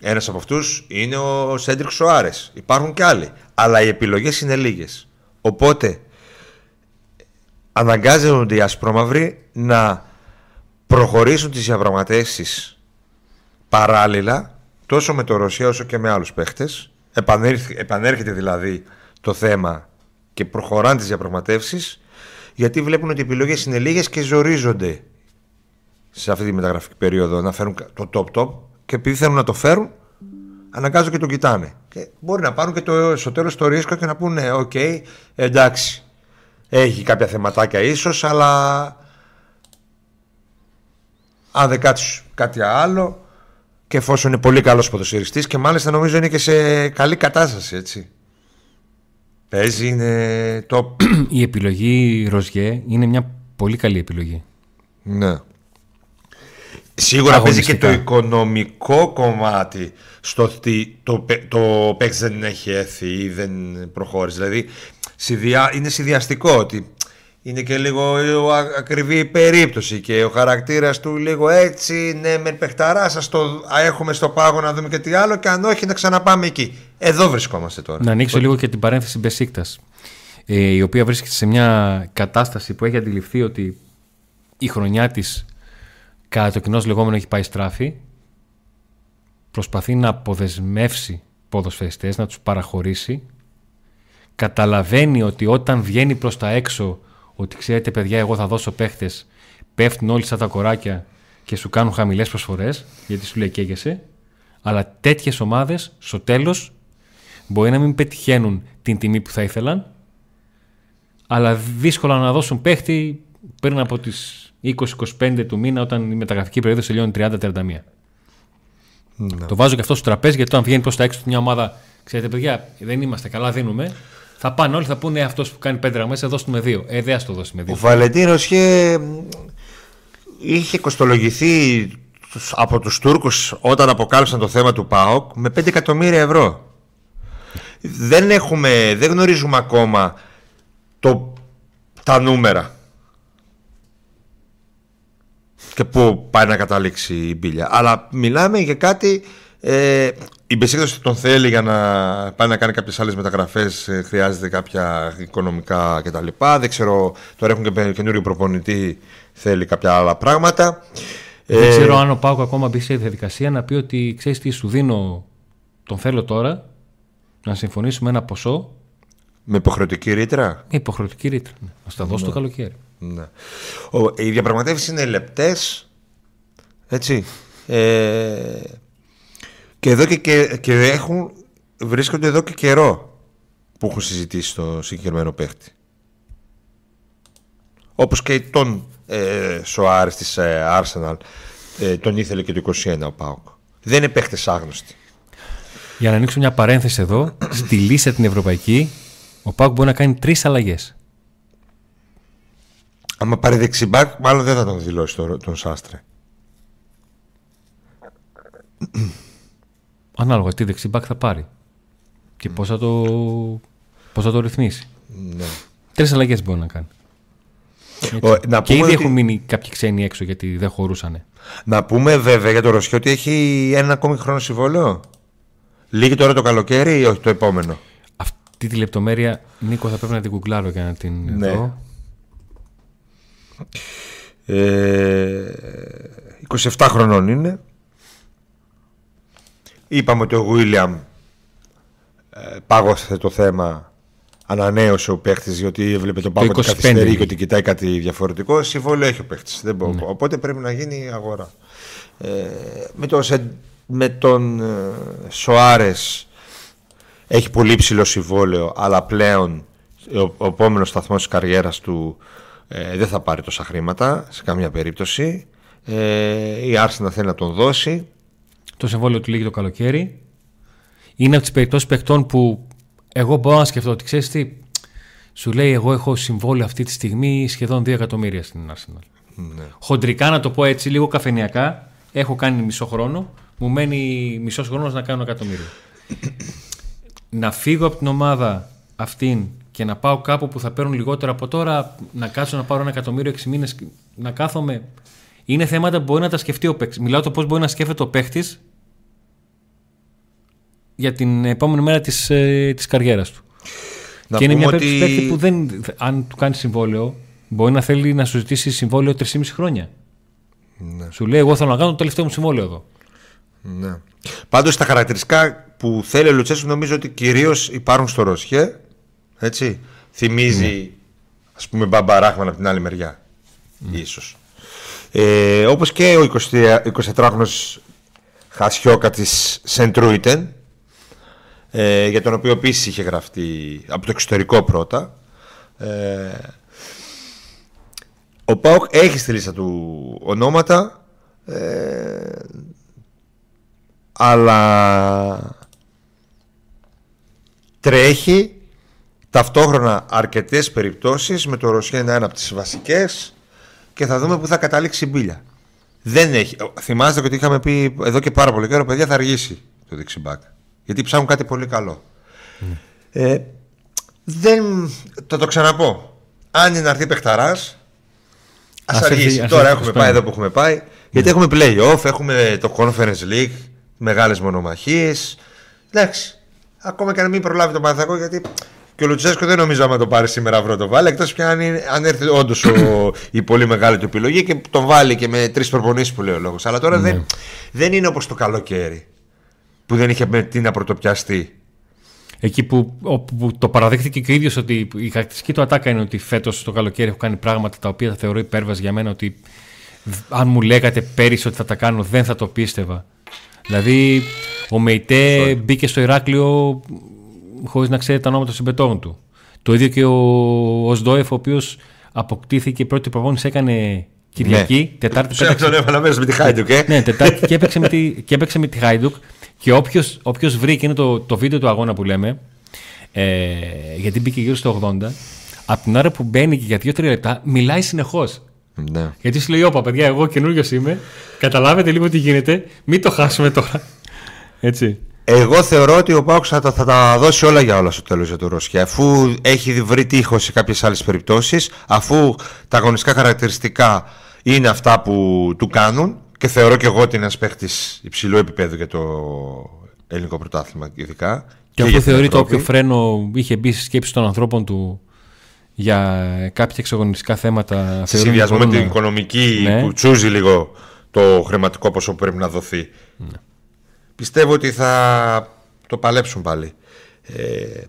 Ένας από αυτούς είναι ο Σέντρικ Σοάρες. Υπάρχουν και άλλοι. Αλλά οι επιλογές είναι λίγες. Οπότε αναγκάζονται οι ασπρόμαυροι να προχωρήσουν τις διαπραγματεύσεις παράλληλα τόσο με το Ροζιέ όσο και με άλλους παίχτες. Επανέρχεται, επανέρχεται δηλαδή το θέμα και προχωράνε τις διαπραγματεύσεις γιατί βλέπουν ότι οι επιλογές είναι λίγες και ζορίζονται σε αυτή τη μεταγραφική περίοδο να φέρουν το top top και επειδή θέλουν να το φέρουν αναγκάζονται και το κοιτάνε. Και μπορεί να πάρουν και το, στο τέλος το ρίσκο και να πούνε οκ εντάξει έχει κάποια θεματάκια ίσως αλλά αν δεν κάτσεις κάτι άλλο και εφόσον είναι πολύ καλός ποδοσφαιριστής και μάλιστα νομίζω είναι και σε καλή κατάσταση έτσι. Παίζει, είναι top. Η επιλογή Ροζιέ είναι μια πολύ καλή επιλογή. ναι. Σίγουρα παίζει και το Αγωνιστικά. οικονομικό κομμάτι στο ότι το, παι- το παίκτη δεν έχει έρθει ή δεν προχώρησε. Δηλαδή συνδυα- είναι συνδυαστικό ότι είναι και λίγο α- ακριβή η περίπτωση και ο χαρακτήρας του λίγο έτσι, ναι με παιχταρά σας το α, έχουμε στο πάγο να δούμε και τι άλλο και αν όχι να ξαναπάμε εκεί. Εδώ βρισκόμαστε τώρα. Να ανοίξω λίγο και την παρένθεση Μπεσίκτας. Ε, η οποία βρίσκεται σε μια κατάσταση που έχει αντιληφθεί ότι η χρονιά της κατά το κοινός λεγόμενο έχει πάει στράφη. Προσπαθεί να αποδεσμεύσει ποδοσφαιριστές, να τους παραχωρήσει. Καταλαβαίνει ότι όταν βγαίνει προς τα έξω ότι ξέρετε παιδιά εγώ θα δώσω παίχτες πέφτουν όλοι σαν τα κοράκια και σου κάνουν χαμηλές προσφορές γιατί σου λέει καίγεσαι αλλά τέτοιες ομάδες στο τέλος μπορεί να μην πετυχαίνουν την τιμή που θα ήθελαν αλλά δύσκολα να δώσουν παίχτη πριν από τις 20-25 του μήνα, όταν η μεταγραφική περίοδος τελειώνει 30-31. Ναι. Το βάζω και αυτό στο τραπέζι, γιατί όταν βγαίνει προς τα έξω μια ομάδα, ξέρετε, παιδιά, δεν είμαστε καλά, δίνουμε. Θα πάνε όλοι, θα πούνε αυτός που κάνει πέντε μέσα, δώσουμε δύο. Ε, δεν το δώσει με δύο. Ο Βαλεντίνο είχε, είχε κοστολογηθεί από τους Τούρκους όταν αποκάλυψαν το θέμα του ΠΑΟΚ με 5 εκατομμύρια ευρώ. Δεν, έχουμε, δεν γνωρίζουμε ακόμα το, τα νούμερα και πού πάει να καταλήξει η μπίλια. Αλλά μιλάμε για κάτι. Ε, η Μπεσίκτα τον θέλει για να πάει να κάνει κάποιες άλλες μεταγραφές. Ε, χρειάζεται κάποια οικονομικά κτλ. Δεν ξέρω. Τώρα έχουν και καινούριο προπονητή. Θέλει κάποια άλλα πράγματα. Δεν ε, ξέρω αν ο Πάουκ ακόμα μπει σε διαδικασία να πει ότι ξέρεις τι, σου δίνω. Τον θέλω τώρα να συμφωνήσουμε ένα ποσό. Με υποχρεωτική ρήτρα; Με υποχρεωτική ρήτρα. Ναι. Να στα δώσω το ναι. καλοκαίρι. Ναι. Ο, οι διαπραγματεύσεις είναι λεπτές. Έτσι. Ε, και εδώ και, και, και, έχουν, βρίσκονται εδώ και καιρό που έχουν συζητήσει το συγκεκριμένο παίχτη. Όπως και τον ε, Σοάρες της ε, Arsenal ε, τον ήθελε και το 21 ο Πάοκ. Δεν είναι παίχτες άγνωστοι. Για να ανοίξω μια παρένθεση εδώ, στη λίστα την ευρωπαϊκή, ο Πάοκ μπορεί να κάνει τρεις αλλαγές. Άμα πάρει δεξιμπάκ, μάλλον δεν θα τον δηλώσει τον, τον Σάστρε. Ανάλογα τι δεξιμπάκ θα πάρει και πώς θα το, πώς θα το ρυθμίσει. Ναι. Τρεις αλλαγές μπορεί να κάνει. Ο, να και ήδη ότι... έχουν μείνει κάποιοι ξένοι έξω γιατί δεν χωρούσαν. Να πούμε βέβαια για το Ρωσιό ότι έχει ένα ακόμη χρόνο συμβόλαιο. Λίγη τώρα το καλοκαίρι ή όχι το επόμενο; Αυτή τη λεπτομέρεια, Νίκο, θα πρέπει να την κουκλάρω για να την ναι. δω. Ε, 27 χρονών είναι. Είπαμε ότι ο Γουίλιαμ ε, πάγωσε το θέμα ανανέωσε ο παίχτης γιατί έβλεπε τον πάγκο ότι καθυστερεί και ότι κοιτάει κάτι διαφορετικό. Συμβόλαιο έχει ο παίχτης. Ναι. Οπότε πρέπει να γίνει αγορά. Ε, με, το, με τον ε, Σοάρες έχει πολύ ψηλό συμβόλαιο, αλλά πλέον ο, ο επόμενος σταθμός της καριέρας του ε, δεν θα πάρει τόσα χρήματα σε καμία περίπτωση. Ε, η Άρσενα θέλει να τον δώσει. Το συμβόλαιο του λύγει το καλοκαίρι. Είναι από τις περιπτώσεις παιχτών που εγώ μπορώ να σκεφτώ ότι ξέρεις τι, σου λέει εγώ έχω συμβόλαιο αυτή τη στιγμή σχεδόν 2 εκατομμύρια στην Arsenal. Ναι. Χοντρικά να το πω έτσι, λίγο καφενιακά, έχω κάνει μισό χρόνο, μου μένει μισός χρόνος να κάνω εκατομμύριο. να φύγω από την ομάδα αυτήν και να πάω κάπου που θα παίρνουν λιγότερο από τώρα, να κάτσω να πάρω ένα εκατομμύριο 6 μήνες, να κάθομαι. Είναι θέματα που μπορεί να τα σκεφτεί ο παίκτης. Μιλάω το πώς μπορεί να σκέφτεται ο παίκτης για την επόμενη μέρα της, ε, της καριέρας του. Να και είναι μια περίπτωση ότι... που δεν, αν του κάνει συμβόλαιο, μπορεί να θέλει να σου ζητήσει συμβόλαιο 3,5 χρόνια. Ναι. Σου λέει: Εγώ θέλω να κάνω το τελευταίο μου συμβόλαιο εδώ. Ναι. Πάντως τα χαρακτηριστικά που θέλει ο Λουτσέσκου νομίζω ότι κυρίως υπάρχουν στο Ροσχέ. Έτσι. Θυμίζει ναι. ας πούμε Μπαμπαράχμαν από την άλλη μεριά. Ναι. Ίσως. Ε, όπως και ο 24χρονος Χασιόκα της Σεντρούιτεν ε, για τον οποίο επίσης είχε γραφτεί από το εξωτερικό πρώτα. Ε, ο Πάοκ έχει στη λίστα του ονόματα, ε, αλλά τρέχει ταυτόχρονα αρκετές περιπτώσεις με το Ρωσία είναι ένα από τις βασικές και θα δούμε που θα καταλήξει η μπίλια. Δεν έχει. Θυμάστε ότι είχαμε πει εδώ και πάρα πολύ καιρό, παιδιά, θα αργήσει το δεξιμπάκ. Γιατί ψάχνουν κάτι πολύ καλό. Ε, δεν. Θα το ξαναπώ. Αν είναι να έρθει παιχταράς, ας αργήσει. Τώρα έχουμε πάει εδώ που έχουμε πάει. Γιατί έχουμε playoff, έχουμε το Conference League, μεγάλες μονομαχίες. Εντάξει. Ακόμα και αν μην προλάβει το Παναθακό, γιατί και ο Λουτσέσκο δεν νομίζω να το πάρει σήμερα αύριο το βάλει. Εκτός πια αν, αν έρθει όντως η πολύ μεγάλη του επιλογή και τον βάλει και με τρεις προπονήσεις που λέει ο λόγος. Αλλά τώρα ναι. δεν, δεν είναι όπως το καλοκαίρι που δεν είχε με τι να πρωτοπιαστεί. Εκεί που, όπου το παραδέχτηκε και ο ίδιος ότι η χαρακτηριστική του ατάκα είναι ότι φέτος το καλοκαίρι έχω κάνει πράγματα τα οποία θα θεωρώ υπέρβαση για μένα. Ότι αν μου λέγατε πέρυσι ότι θα τα κάνω, δεν θα το πίστευα. Δηλαδή, ο Μεϊτέ μπήκε στο Ηράκλειο χωρίς να ξέρει τα ονόματα των συμπετών του. Το ίδιο και ο Οσδόεφ, ο οποίος αποκτήθηκε πρώτη προπόνηση, έκανε Κυριακή, Ναι. Τετάρτη. Ξέρω, πέταξε- τον έβαλα μέσα με τη Χάιντουκ, ε. ναι, Τετάρτη και έπαιξε με τη, και έπαιξε με τη Χάιντουκ. Και όποιος, όποιος βρει και είναι το, το βίντεο του αγώνα που λέμε, ε, γιατί μπήκε γύρω στο 80, από την ώρα που μπαίνει και για 2-3 λεπτά, μιλάει συνεχώς. Ναι. Γιατί σου λέει: Όπα, παιδιά, εγώ καινούριος είμαι. Καταλάβετε λίγο τι γίνεται. Μην το χάσουμε τώρα. Έτσι. Εγώ θεωρώ ότι ο Πάουξ θα, τα- θα τα δώσει όλα για όλα στο τέλος για τον Ρώσια. Αφού έχει βρει τείχος σε κάποιες άλλες περιπτώσεις, αφού τα αγωνιστικά χαρακτηριστικά είναι αυτά που του κάνουν και θεωρώ και εγώ ότι είναι ένας παίχτης υψηλού επίπεδου για το ελληνικό πρωτάθλημα, ειδικά. Και, για αφού την θεωρεί το Ευρώπη. όποιο φρένο είχε μπει στη σκέψη των ανθρώπων του για κάποια εξαγωνιστικά θέματα. Σε θεωρούν συνδυασμό με μπορούν την να- οικονομική Ναι. που τσούζει λίγο το χρηματικό ποσό που πρέπει να δοθεί. Πιστεύω ότι θα το παλέψουν πάλι. Ε,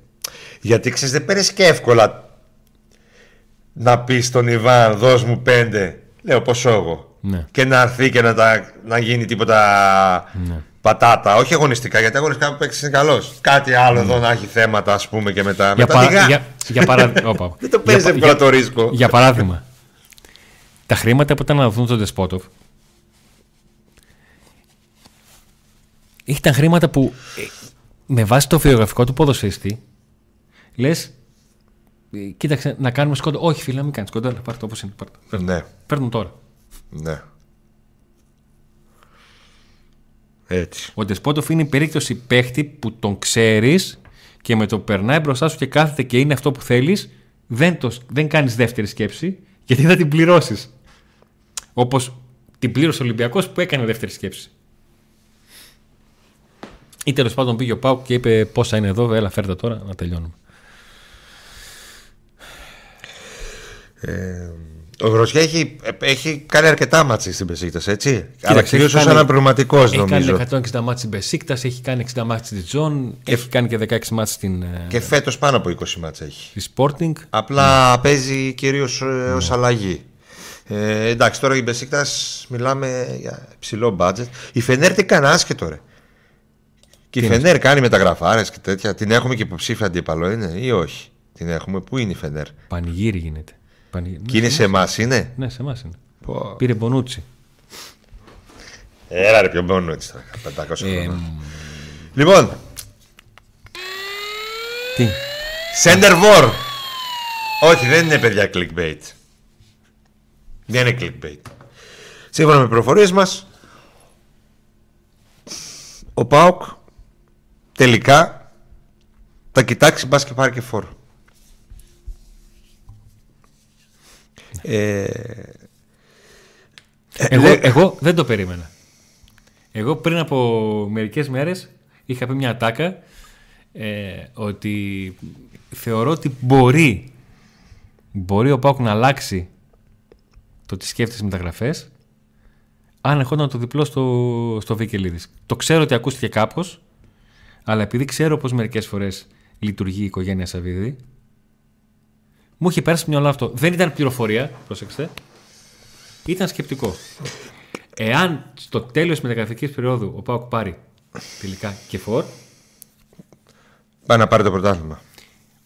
γιατί ξέρεις δεν παίρνεις και εύκολα να πεις στον Ιβάν δώσ' μου πέντε λέω πόσο εγώ Ναι. και να έρθει και να, τα, να γίνει τίποτα Ναι. πατάτα όχι αγωνιστικά γιατί αγωνιστικά που παίξεις είναι καλός κάτι άλλο εδώ να έχει θέματα ας πούμε και μετά Για, μετά παρα- διγά. για, για παράδειγμα. όπα. δεν το παίζεις Για- εύκολα για- το ρίσκο Για παράδειγμα, τα χρήματα που ήταν να δοθούν στον Τεσπότοφ ήταν χρήματα που ε, με βάση το βιογραφικό του ποδοσφίστη λες. Κοίταξε να κάνουμε σκόντα. Όχι, φίλε, να μην κάνεις σκόντα. Πάρ' το όπως είναι. Πάρ' το. Παίρνω. ναι Παίρνω τώρα. ναι έτσι Ο Ντεσπότοφ είναι η περίπτωση παίχτη που τον ξέρεις και με το που περνάει μπροστά σου και κάθεται και είναι αυτό που θέλεις, δεν, το, δεν κάνεις δεύτερη σκέψη γιατί θα την πληρώσεις. Όπως την πλήρωσε ο Ολυμπιακός που έκανε δεύτερη σκέψη. Ή τέλος πάντων πήγε ο Πάουκ και είπε πόσα είναι εδώ, έλα φέρτε τώρα να τελειώνουμε. Ε, ο Γροσιά έχει, έχει κάνει αρκετά μάτσε στην Πεσίκτας, έτσι. Αλλά έχει κυρίως ως κάνει- αναπληρωματικό Έχει νομίζω. κάνει 160 ματς στην Μπεσίκτας, έχει κάνει 60 ματς στη Ντιζόν, έχει κάνει και 16 ματς στην ε, Και φέτος πάνω από 20 μάτσε έχει. στη Sporting. Απλά παίζει κυρίως ως αλλαγή. Ε, εντάξει, τώρα η Μπεσίκτας μιλάμε για υψηλό budget. Η Φενέρ τι κάνει άσχετο ρε. Και η Τι Φενέρ κάνει μεταγραφάρες και τέτοια. Την έχουμε και υποψήφια αντίπαλο, είναι ή όχι; Την έχουμε. Πού είναι η Φενέρ; Πανηγύρι γίνεται. Πανηγύρι. Και είναι σε εμάς, είναι; Ναι, σε εμάς είναι. Πω. Πήρε Μπονούτσι. Έλα ρε, πιο μόνο έτσι τώρα. 500 Ε, χρόνια. Λοιπόν, τι; Center War. Όχι, δεν είναι παιδιά clickbait. Δεν είναι clickbait. Σύμφωνα με προφορίες μας, ο ΠΑΟΚ τελικά θα κοιτάξεις μπας και πάρει και φόρο. Ε, Εγώ, λέ- εγώ δεν το περίμενα. Εγώ πριν από μερικές μέρες είχα πει μια ατάκα ε, ότι θεωρώ ότι μπορεί μπορεί ο Πάουκ να αλλάξει το τι σκέφτεται στις μεταγραφές αν ερχόταν το διπλό στο, στο Βικελίδης. Το ξέρω ότι ακούστηκε κάπως αλλά επειδή ξέρω πως μερικές φορές λειτουργεί η οικογένεια Σαββίδη μου είχε πέρασει μυαλό αυτό. Δεν ήταν πληροφορία, πρόσεξτε. Ήταν σκεπτικό. Εάν στο τέλος της μεταγραφικής περίοδου ο Πάουκ πάρει τελικά και φορ, πάει να πάρει το πρωτάθλημα.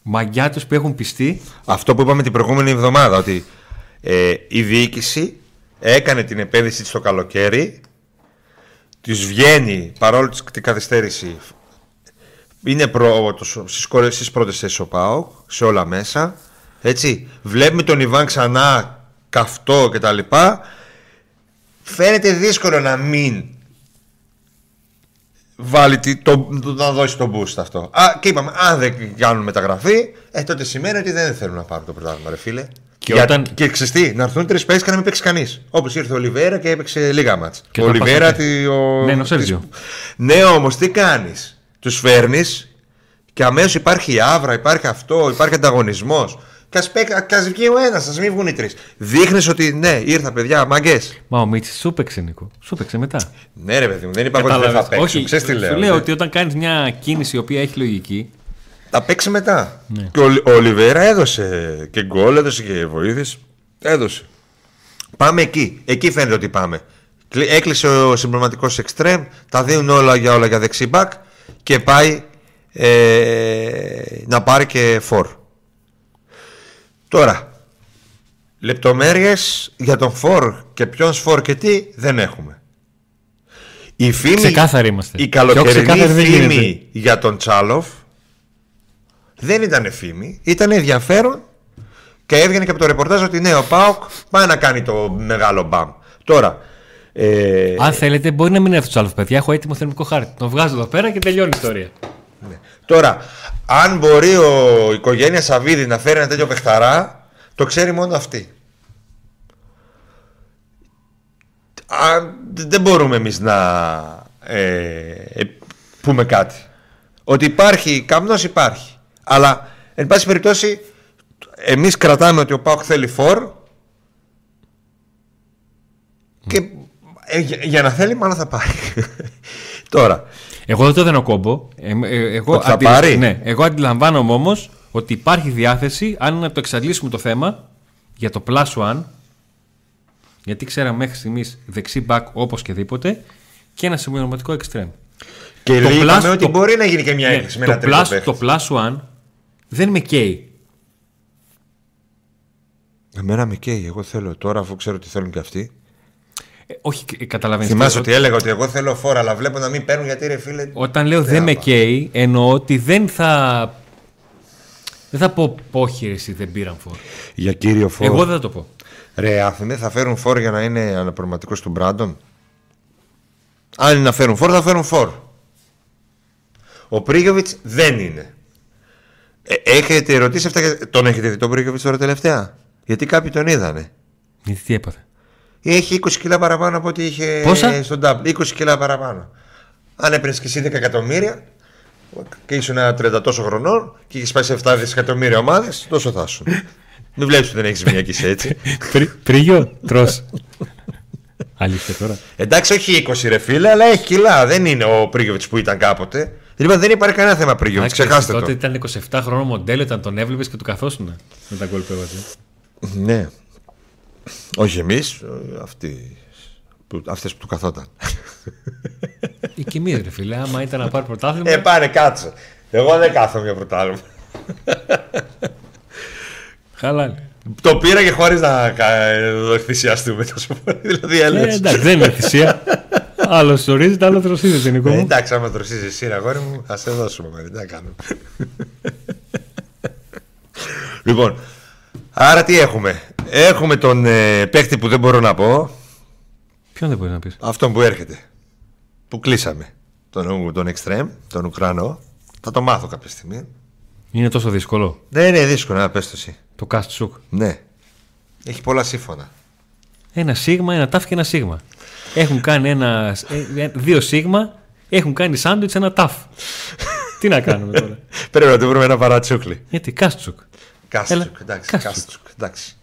μαγιά τους που έχουν πιστεί, Αυτό που είπαμε την προηγούμενη εβδομάδα, ότι ε, η διοίκηση έκανε την επένδυση της το καλοκαίρι, της βγαίνει παρόλο της- την καθυστέρηση, είναι πρώτος στις, κορε- στις πρώτες θέσεις ο ΠΑΟΚ, σε όλα μέσα, έτσι, βλέπουμε τον Ιβάν ξανά καυτό και τα λοιπά, φαίνεται δύσκολο να μην βάλει τη- το, το- να δώσει τον boost αυτό. Α, και είπαμε, αν δεν κάνουν μεταγραφή, ε, τότε σημαίνει ότι δεν θέλουν να πάρουν το πρωτάθλημα, ρε φίλε. Και Για- όταν- και ξέρεις τι, να έρθουν τρεις παίξει και να μην παίξει κανείς. Όπως ήρθε ο Λιβέρα και έπαιξε λίγα μάτς. Και Ο όταν Λιβέρα. πας- τη- Ο... Ναι, είναι ο Σέρτζιο. της- Ναι, όμως τι κάνεις; Τους φέρνεις και αμέσως υπάρχει άβρα, υπάρχει αυτό, υπάρχει ανταγωνισμός. Και ας βγει ο ένας, ας μην βγουν οι τρεις. Δείχνεις ότι ναι, ήρθα παιδιά, μαγκές. μα ο Μίτσης σου παίξε Νίκο. Σου παίξε μετά. Ναι, ρε παιδί μου, δεν είπα εγώ ότι δεν θα Κατάλαβες. παίξω. Όχι, Ξέρεις τι σου λέω. λέω δεν- ότι όταν κάνεις μια κίνηση η οποία έχει λογική, Θα παίξει μετά. Ναι. Και ο, Λι- ο Λιβέρα έδωσε και γκολ, έδωσε και βοήθειες. Έδωσε. Πάμε εκεί. Εκεί φαίνεται ότι πάμε. Κλει- Έκλεισε ο συμπληρωματικός εξτρέμ, τα δίνουν όλα για όλα για δεξί μπακ και πάει ε, να πάρει και φορ. Τώρα, λεπτομέρειες για τον Φορ και ποιον Φορ και τι δεν έχουμε. Η φήμη, Ξεκάθαροι είμαστε. η Πιο καλοκαιρινή ξεκάθαρη δεν γίνεται. φήμη για τον Τσάλοφ δεν ήταν φήμη, ήταν ενδιαφέρον και έβγαινε και από το ρεπορτάζ ότι ναι, ο Πάοκ πάει να κάνει το μεγάλο μπαμ. Τώρα, ε, Αν θέλετε, μπορεί να μην έρθει τους άλλους παιδιά. Έχω έτοιμο θερμικό χάρτη. Τον βγάζω εδώ πέρα και τελειώνει η ιστορία. Ναι. Τώρα, αν μπορεί ο η οικογένειας Σαββίδη να φέρει ένα τέτοιο παιχταρά, το ξέρει μόνο αυτή. Αν, δεν μπορούμε εμείς να ε, ε, πούμε κάτι. Ότι υπάρχει, καπνός υπάρχει. Αλλά, εν πάση περιπτώσει, εμείς κρατάμε ότι ο Πάοκ θέλει φορ και ε, για, για να θέλει μάλλον θα πάρει. Τώρα, Εγώ δεν το δίνω κόμπο. Ε, ε, εγώ, Ότι θα πάρει; Ναι, εγώ αντιλαμβάνομαι όμως ότι υπάρχει διάθεση αν να το εξαντλήσουμε το θέμα για το plus one. Γιατί ξέραμε μέχρι στιγμής δεξί back όπως και δίποτε και ένα συμπληρωματικό extreme. και Το λέγαμε plus- ότι το- μπορεί να γίνει και μια Ναι, έκκληση με το, ένα τρίτο plus, παίχτη. το plus one δεν με καίει. Εμένα με καίει, εγώ θέλω τώρα αφού ξέρω τι θέλουν και αυτοί. Ε, όχι, καταλαβαίνετε. Θυμάσαι ότι έλεγα ότι εγώ θέλω φόρα, αλλά βλέπω να μην παίρνουν γιατί ρε φίλε. Όταν λέω δεν θα με πάω. καίει, εννοώ ότι δεν θα. Δεν θα πω πόχη ρε, εσύ δεν πήραν φόρ. Για κύριο φόρ. Εγώ δεν θα το πω. Ρε Άθηνε, θα φέρουν φόρ για να είναι αναπληρωματικός του Μπράντον. Αν είναι να φέρουν φόρ, θα φέρουν φόρ. Ο Πρίγιοβιτς δεν είναι. Ε, έχετε ρωτήσει αυτά. και- Τον έχετε δει τον Πρίγιοβιτς τώρα τελευταία; Γιατί κάποιοι τον είδανε. Γιατί τι έπαθε; Έχει 20 κιλά παραπάνω από ό,τι είχε Πόσα; στον Double. 20 κιλά παραπάνω. Αν έπαιρνες και εσύ 10 εκατομμύρια και ήσουν ένα 30 τόσο χρονών και είχε πάει σε 7 δισεκατομμύρια ομάδες, τόσο θα σου. Μην βλέπεις ότι δεν έχεις μια και είσαι έτσι. Πρίγιο, τρως. Αλήθεια τώρα. Εντάξει, όχι 20 ρε φίλε, αλλά έχει κιλά. Δεν είναι ο Πρίγιοβιτς που ήταν κάποτε. Λοιπόν, δεν υπάρχει κανένα θέμα Πρίγιοβιτς. Άκρη, Ξεχάστε Τότε το. ήταν 27 χρόνο μοντέλο, ήταν τον έβλεπες και του καθόσουν με τα γκολ που έβαζε. Ναι. Όχι εμείς, αυτοί. Που, αυτές που του καθόταν. Ή και εμεί, ρε φίλε, άμα ήταν να πάρει πρωτάθλημα. Ε, πάνε κάτσε. Εγώ δεν κάθομαι για πρωτάλληλο. Χαλάλη. Το πήρα και χωρίς να κα- το θυσιαστούμε τόσο πολύ. Δηλαδή Ε, έλεγες. εντάξει, δεν είναι θυσία. άλλος ορίζεται, άλλο τροσίδεται, Νικό Ε, μου. εντάξει, άμα δροσίζει εσύ, ρε αγόρι μου, θα σε δώσουμε. μωρέ, Τι να κάνουμε. λοιπόν, άρα τι έχουμε; Έχουμε τον ε, παίχτη που δεν μπορώ να πω. Ποιον δεν μπορεί να πεις; Αυτόν που έρχεται. Που κλείσαμε. Τον, τον Extreme, τον Ουκρανό. Θα το μάθω κάποια στιγμή. Είναι τόσο δύσκολο. Δεν είναι δύσκολο να πες το εσύ. Το Κάστσουκ. Ναι. Έχει πολλά σύμφωνα. Ένα σίγμα, ένα ταυ και ένα σίγμα. Έχουν κάνει ένα, ε, ε, δύο σίγμα, έχουν κάνει σάντουιτς ένα ταυ. Τι να κάνουμε τώρα; Πρέπει να του βρούμε ένα παρατσούκλι. Γιατί Κάστσουκ. Κάστρουκ, Έλα, εντάξει. Κάστρουκ. Κάστρουκ, εντάξει.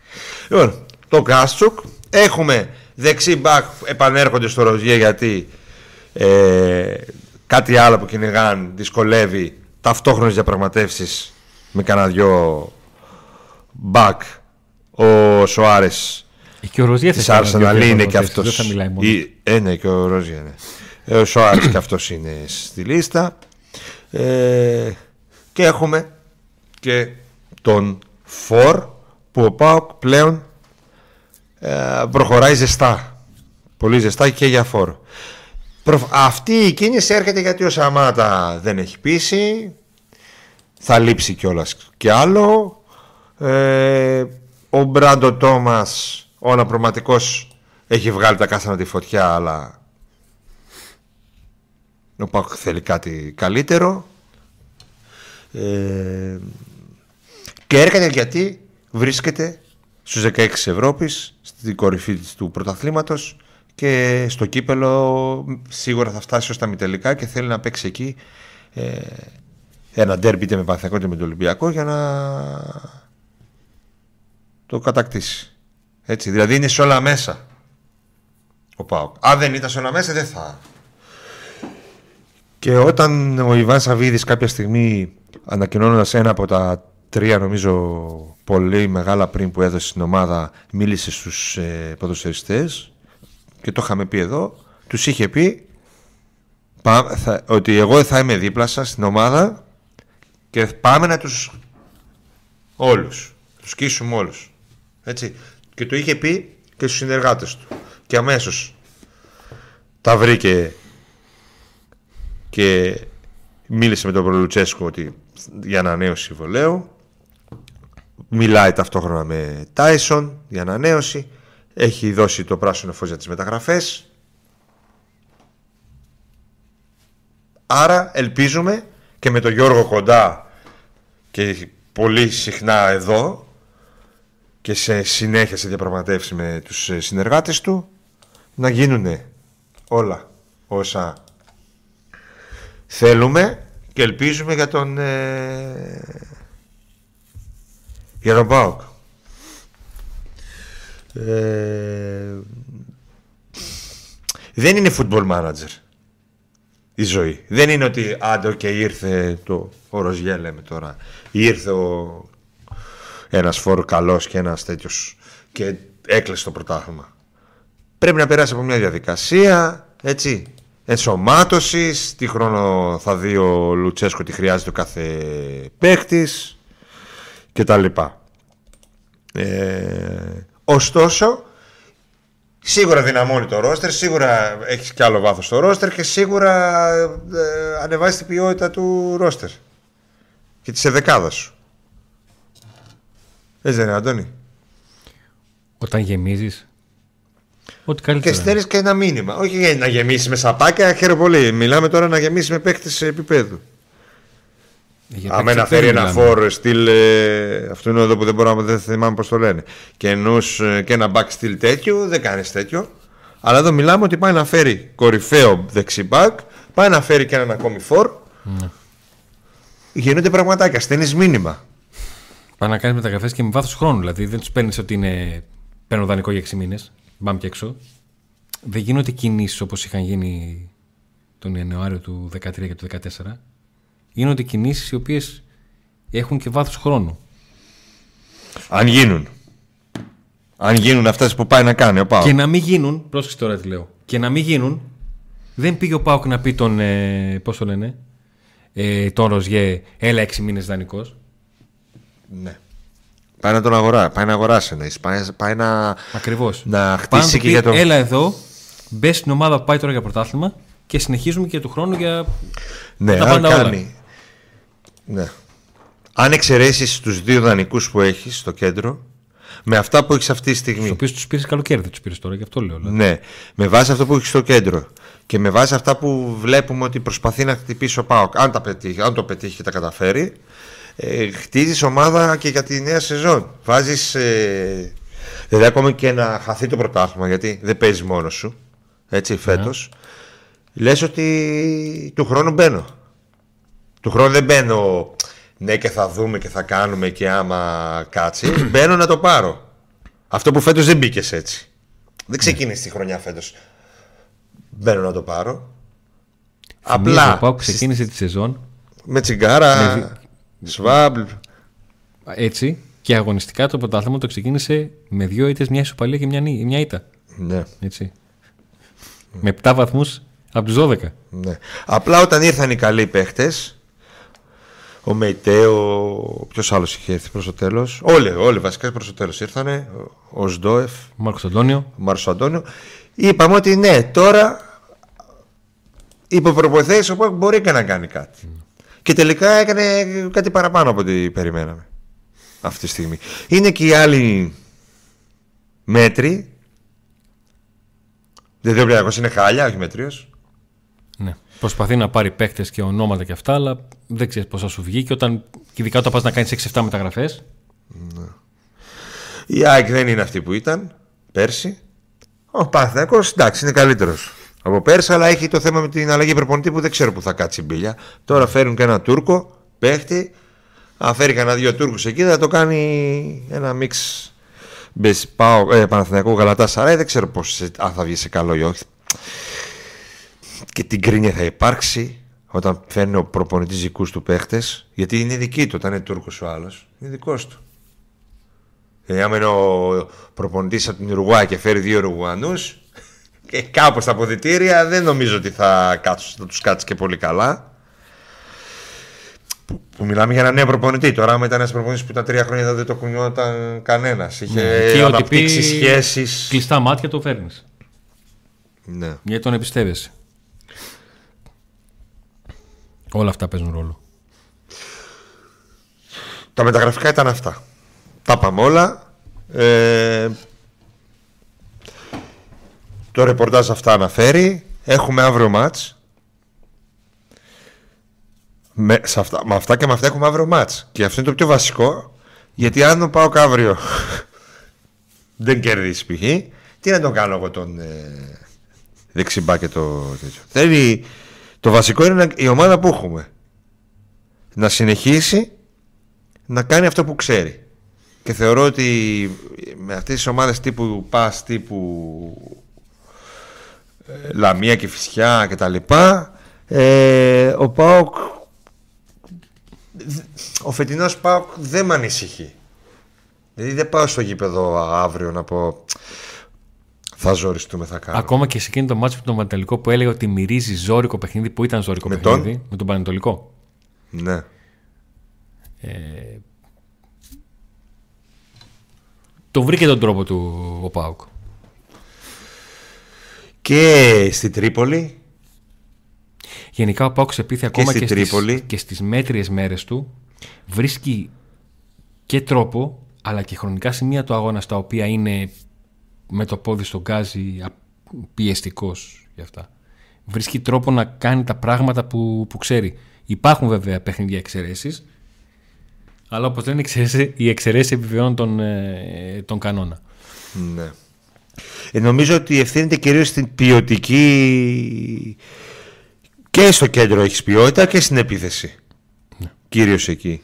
Λοιπόν, το Κάστρουκ. Έχουμε δεξί μπακ επανέρχονται στο Ροζιέ γιατί ε, κάτι άλλο που κυνηγάν δυσκολεύει ταυτόχρονες διαπραγματεύσεις με κανένα δυο μπακ ο Σοάρες Και ο Ροζιέ της θα κάνει Arsenal δύο είναι και διαπραγματεύσεις, αυτός Δεν θα μιλάει μόνο. Ή- ε, ναι και ο Ροζιέ ναι. Ε, ο Σοάρες και αυτός είναι στη λίστα ε, και έχουμε και τον Φορ που ο Πάοκ πλέον ε, προχωράει ζεστά. Πολύ ζεστά και για Φορ. Προφ- αυτή η κίνηση έρχεται γιατί ο Σαμάτα δεν έχει πείσει. Θα λείψει κιόλας και άλλο. Ε, ο Μπράντο Τόμας ο αναπροματικός έχει βγάλει τα κάστανα τη φωτιά αλλά ο Πάοκ θέλει κάτι καλύτερο. Ε, και έρχεται γιατί βρίσκεται στους 16 Ευρώπης στην κορυφή της του πρωταθλήματος και στο κύπελο σίγουρα θα φτάσει ως τα μητελικά και θέλει να παίξει εκεί ε, ένα ντέρμπι είτε με Παναθηναϊκό είτε με τον Ολυμπιακό για να το κατακτήσει. Έτσι, δηλαδή είναι σε όλα μέσα ο Πάοκ. Αν δεν ήταν σε όλα μέσα δεν θα. Και όταν ο Ιβάν Σαββίδης κάποια στιγμή ανακοινώνοντας ένα από τα τρία νομίζω πολύ μεγάλα πριν που έδωσε στην ομάδα μίλησε στους ε, ποδοσφαιριστές και το είχαμε πει εδώ τους είχε πει πά- θα- ότι εγώ θα είμαι δίπλα σας στην ομάδα και πάμε να τους όλους τους σκίσουμε όλους. Έτσι. Και το είχε πει και στους συνεργάτες του. Και αμέσως τα βρήκε και μίλησε με τον Προλουτσέσκο ότι για ανανέωση συμβολέου. Μιλάει ταυτόχρονα με Τάισον για ανανέωση. Έχει δώσει το πράσινο φως για τις μεταγραφές. Άρα ελπίζουμε και με τον Γιώργο κοντά και πολύ συχνά εδώ και σε συνέχεια σε διαπραγματεύσεις με τους συνεργάτες του να γίνουν όλα όσα θέλουμε και ελπίζουμε για τον ε, για τον Πάοκ. Ε, δεν είναι football manager η ζωή. Δεν είναι ότι άντε και ήρθε το ο Ροζιέ λέμε τώρα. Ήρθε ο, ένας φόρ καλός και ένας τέτοιος και έκλεσε το πρωτάθλημα. Πρέπει να περάσει από μια διαδικασία, έτσι, ενσωμάτωσης, τι χρόνο θα δει ο Λουτσέσκο τι χρειάζεται ο κάθε παίκτης και τα λοιπά. Ε, ωστόσο, σίγουρα δυναμώνει το ρόστερ, σίγουρα έχεις κι άλλο βάθος στο ρόστερ και σίγουρα ε, ανεβάζει την ποιότητα του ρόστερ και της εδεκάδας σου. Έτσι δεν είναι, Αντώνη; Όταν γεμίζεις, Ό,τι καλύτερα. Και στέλνεις και ένα μήνυμα. Όχι για να γεμίσεις με σαπάκια, χαίρομαι πολύ. Μιλάμε τώρα να γεμίσεις με παίκτη επίπεδου. Για Αμέ να φέρει ένα φόρ στυλ. Ε, αυτό είναι εδώ που δεν μπορώ να δεν θυμάμαι πώς το λένε. Και, ενός, ε, και ένα back στυλ τέτοιο, δεν κάνεις τέτοιο. Αλλά εδώ μιλάμε ότι πάει να φέρει κορυφαίο δεξιμπάκ, πάει να φέρει και έναν ακόμη φόρ. Ναι. Γίνονται πραγματάκια, στέλνεις μήνυμα. Πάει να κάνεις μεταγραφές και με βάθος χρόνου. Δηλαδή δεν τους παίρνεις ότι είναι. Παίρνω δανεικό για 6 μήνες. Μπαμ και έξω. Δεν γίνονται κινήσεις όπως είχαν γίνει τον Ιανουάριο του 2013 και του 2014. Γίνονται κινήσεις οι οποίες έχουν και βάθος χρόνου. Αν γίνουν. Αν γίνουν αυτές που πάει να κάνει ο Πάοκ. Και να μην γίνουν, πρόσεξε τώρα τι λέω. Και να μην γίνουν, δεν πήγε ο Πάοκ να πει τον. Ε, Πώς το λένε, ε, τον Ροζιέ, έλα 6 μήνες δανεικός. Ναι. Πάει να τον αγοράσει, πάει να αγοράσει ένα πάει, πάει να, Ακριβώς. να χτίσει και για τον. Έλα εδώ, μπες στην ομάδα που πάει τώρα για πρωτάθλημα και συνεχίζουμε και του χρόνου για ναι, τα πάντα κάνει. όλα. Ναι. Αν εξαιρέσεις τους δύο δανεικούς που έχεις στο κέντρο, με αυτά που έχεις αυτή τη στιγμή. Στους οποίους τους πήρες καλοκαίρι, δεν τους πήρες τώρα, γι' αυτό λέω. Δηλαδή. Ναι, με βάση αυτό που έχεις στο κέντρο και με βάση αυτά που βλέπουμε ότι προσπαθεί να χτυπήσει ο Πάοκ, αν, αν το πετύχει και τα καταφέρει, ε, χτίζεις ομάδα και για τη νέα σεζόν. Βάζεις, ε, δηλαδή ακόμη και να χαθεί το πρωτάθλημα γιατί δεν παίζεις μόνος σου, έτσι ναι. φέτος, λες ότι του χρόνου μπαίνω. Του χρόνου δεν μπαίνω ναι και θα δούμε και θα κάνουμε και άμα κάτσει, μπαίνω να το πάρω. Αυτό που φέτος δεν μπήκες έτσι. Δεν ξεκίνησε τη χρονιά φέτος. Μπαίνω να το πάρω. Απλά. Ο ξεκίνησε τη σεζόν με τσιγκάρα. Με, Σβάμπλ. Έτσι. Και αγωνιστικά το πρωτάθλημα το ξεκίνησε με δύο ήττες, μια ισοπαλία και μια, μια ήττα. Ναι. Έτσι. Με 7 βαθμούς από τους 12. Ναι. Απλά όταν ήρθαν οι καλοί παίχτες, ο Μεϊτέο, ποιος άλλος είχε έρθει προς το τέλος; Όλοι, όλοι βασικά προς το τέλος ήρθαν. Ο Σντόεφ. Ο Μάρκος Αντώνιο. Ο Μάρκος Αντώνιο. Είπαμε ότι ναι, τώρα υπό προποθέσει μπορεί και να κάνει κάτι. Mm. Και τελικά έκανε κάτι παραπάνω από ό,τι περιμέναμε αυτή τη στιγμή. Είναι και οι άλλοι μέτροι. Δεν ο είναι χάλια, όχι μέτριο. Ναι. Προσπαθεί να πάρει παίκτες και ονόματα και αυτά, αλλά δεν ξέρεις πώ θα σου βγει. Και όταν, ειδικά όταν πας να κάνεις 6-7 μεταγραφές. Ναι. Η ΑΕΚ δεν είναι αυτή που ήταν πέρσι. Ο Παθέκο εντάξει είναι καλύτερος από πέρσι, αλλά έχει το θέμα με την αλλαγή προπονητή που δεν ξέρω που θα κάτσει η μπίλια. Τώρα φέρουν και ένα Τούρκο, παίχτη. Αν φέρει κανένα δύο Τούρκους εκεί, θα το κάνει ένα μίξ. Πάω, ε, Παναθηναϊκό Γαλατά Σαράι, δεν ξέρω πώς, αν θα βγει σε καλό ή όχι. Και την κρίνια θα υπάρξει όταν φέρνει ο προπονητής δικούς του παίχτες, γιατί είναι δική του όταν είναι Τούρκος ο άλλος. Είναι δικός του. Ε, άμα είναι ο προπονητής από την Ουρουά και φέρει δύο Ουρουγουανούς, και κάπως τα αποδητήρια δεν νομίζω ότι θα, κάτσουν, θα τους κάτσει και πολύ καλά. Που, που μιλάμε για ένα νέο προπονητή. Τώρα, άμα ήταν ένας προπονητής που ήταν τρία χρόνια εδώ δεν το κουνιόταν κανένας. Είχε Ναι, Και ότι αναπτύξει πει σχέσεις. κλειστά μάτια το φέρνεις. Ναι. Γιατί τον εμπιστεύεσαι. Όλα αυτά παίζουν ρόλο. Τα μεταγραφικά ήταν αυτά. Τα πάμε όλα. Ε, το ρεπορτάζ αυτά αναφέρει. Έχουμε αύριο μάτς. Με, σε αυτά, με αυτά και με αυτά έχουμε αύριο μάτς. Και αυτό είναι το πιο βασικό. Γιατί αν ο Πάοκ αύριο δεν κερδίσει π.χ. Τι να τον κάνω εγώ τον ε, δεξιμπά και το τέτοιο. Θέλει, το βασικό είναι να- η ομάδα που έχουμε. Να συνεχίσει να κάνει αυτό που ξέρει. Και θεωρώ ότι με αυτές τις ομάδες τύπου ΠΑΣ, τύπου ε, Λαμία και Φυσιά και τα λοιπά, ε, ο ΠΑΟΚ, ο φετινός ΠΑΟΚ δεν με ανησυχεί. Δηλαδή δεν πάω στο γήπεδο αύριο να πω θα ζοριστούμε, θα κάνουμε. Ακόμα και σε εκείνο το μάτσο με τον Πανετολικό που έλεγε ότι μυρίζει ζώρικο παιχνίδι που ήταν ζώρικο Με τον; παιχνίδι. Με τον Πανετολικό. Ναι. Το βρήκε τον τρόπο του ο Πάουκ. Και στην Τρίπολη, Γενικά ο Πάουκ σε πείθει ακόμα στη και, στις, Τρίπολη. και στις μέτριες μέρες του βρίσκει και τρόπο αλλά και χρονικά σημεία του αγώνα στα οποία είναι με το πόδι στον γκάζι α- πιεστικός για αυτά. Βρίσκει τρόπο να κάνει τα πράγματα που, που ξέρει. Υπάρχουν βέβαια παιχνίδια εξαιρέσεις, αλλά όπως λένε εξαιρέσεις, οι εξαιρέσεις επιβεβαιώνουν τον, ε, τον κανόνα. Ναι. Ε, νομίζω ότι ευθύνεται κυρίως στην ποιοτική και στο κέντρο έχεις ποιότητα και στην επίθεση. Κυρίως εκεί.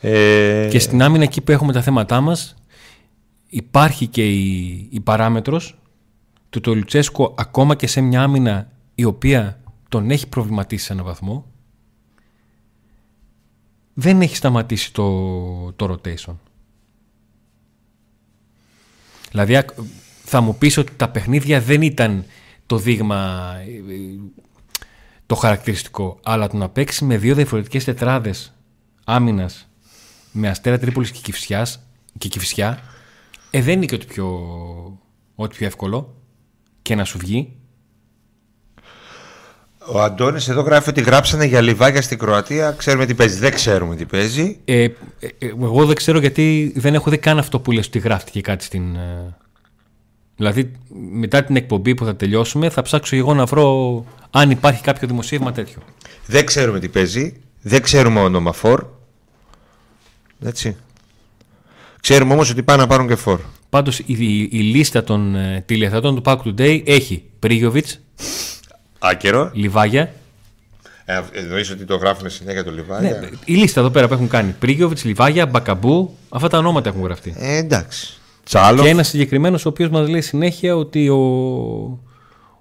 Ε, Και στην άμυνα εκεί που έχουμε τα θέματά μας υπάρχει και η, η παράμετρος του το Λουτσέσκο ακόμα και σε μια άμυνα η οποία τον έχει προβληματίσει σε έναν βαθμό δεν έχει σταματήσει το, το rotation. Δηλαδή ακ- θα μου πεις ότι τα παιχνίδια δεν ήταν το δείγμα ε, ε, το χαρακτηριστικό αλλά το να παίξει με δύο διαφορετικές τετράδες άμυνας με Αστέρα Τρίπολης και Κηφισιάς και Κηφισιά ε, δεν είναι και ό,τι πιο, ό,τι πιο εύκολο και να σου βγει Ο Αντώνης εδώ γράφει ότι γράψανε για λιβάκια στην Κροατία. Ξέρουμε τι παίζει. Δεν ξέρουμε τι παίζει. Ε, ε, ε, εγώ δεν ξέρω γιατί δεν έχω δει καν αυτό που λες ότι γράφτηκε κάτι στην... ε, Δηλαδή μετά την εκπομπή που θα τελειώσουμε θα ψάξω εγώ να βρω αν υπάρχει κάποιο δημοσίευμα τέτοιο. Δεν ξέρουμε τι παίζει. Δεν ξέρουμε όνομα φορ. Έτσι. Ξέρουμε όμως ότι πάνε να πάρουν και φορ. Πάντως η, η, η λίστα των ε, τηλεθεατών του Pack Today έχει Πρίγιοβιτς, Άκερο. Λιβάγια. Ε, εννοείς ότι το γράφουν συνέχεια το λιβάκια. Ναι, η λίστα εδώ πέρα που έχουν κάνει. Πρίγιοβιτς, Λιβάγια, Μπακαμπού. Αυτά τα ονόματα έχουν γραφτεί. Ε, εντάξει. Τσάλος. Και ένας συγκεκριμένος ο οποίος μας λέει συνέχεια ότι ο,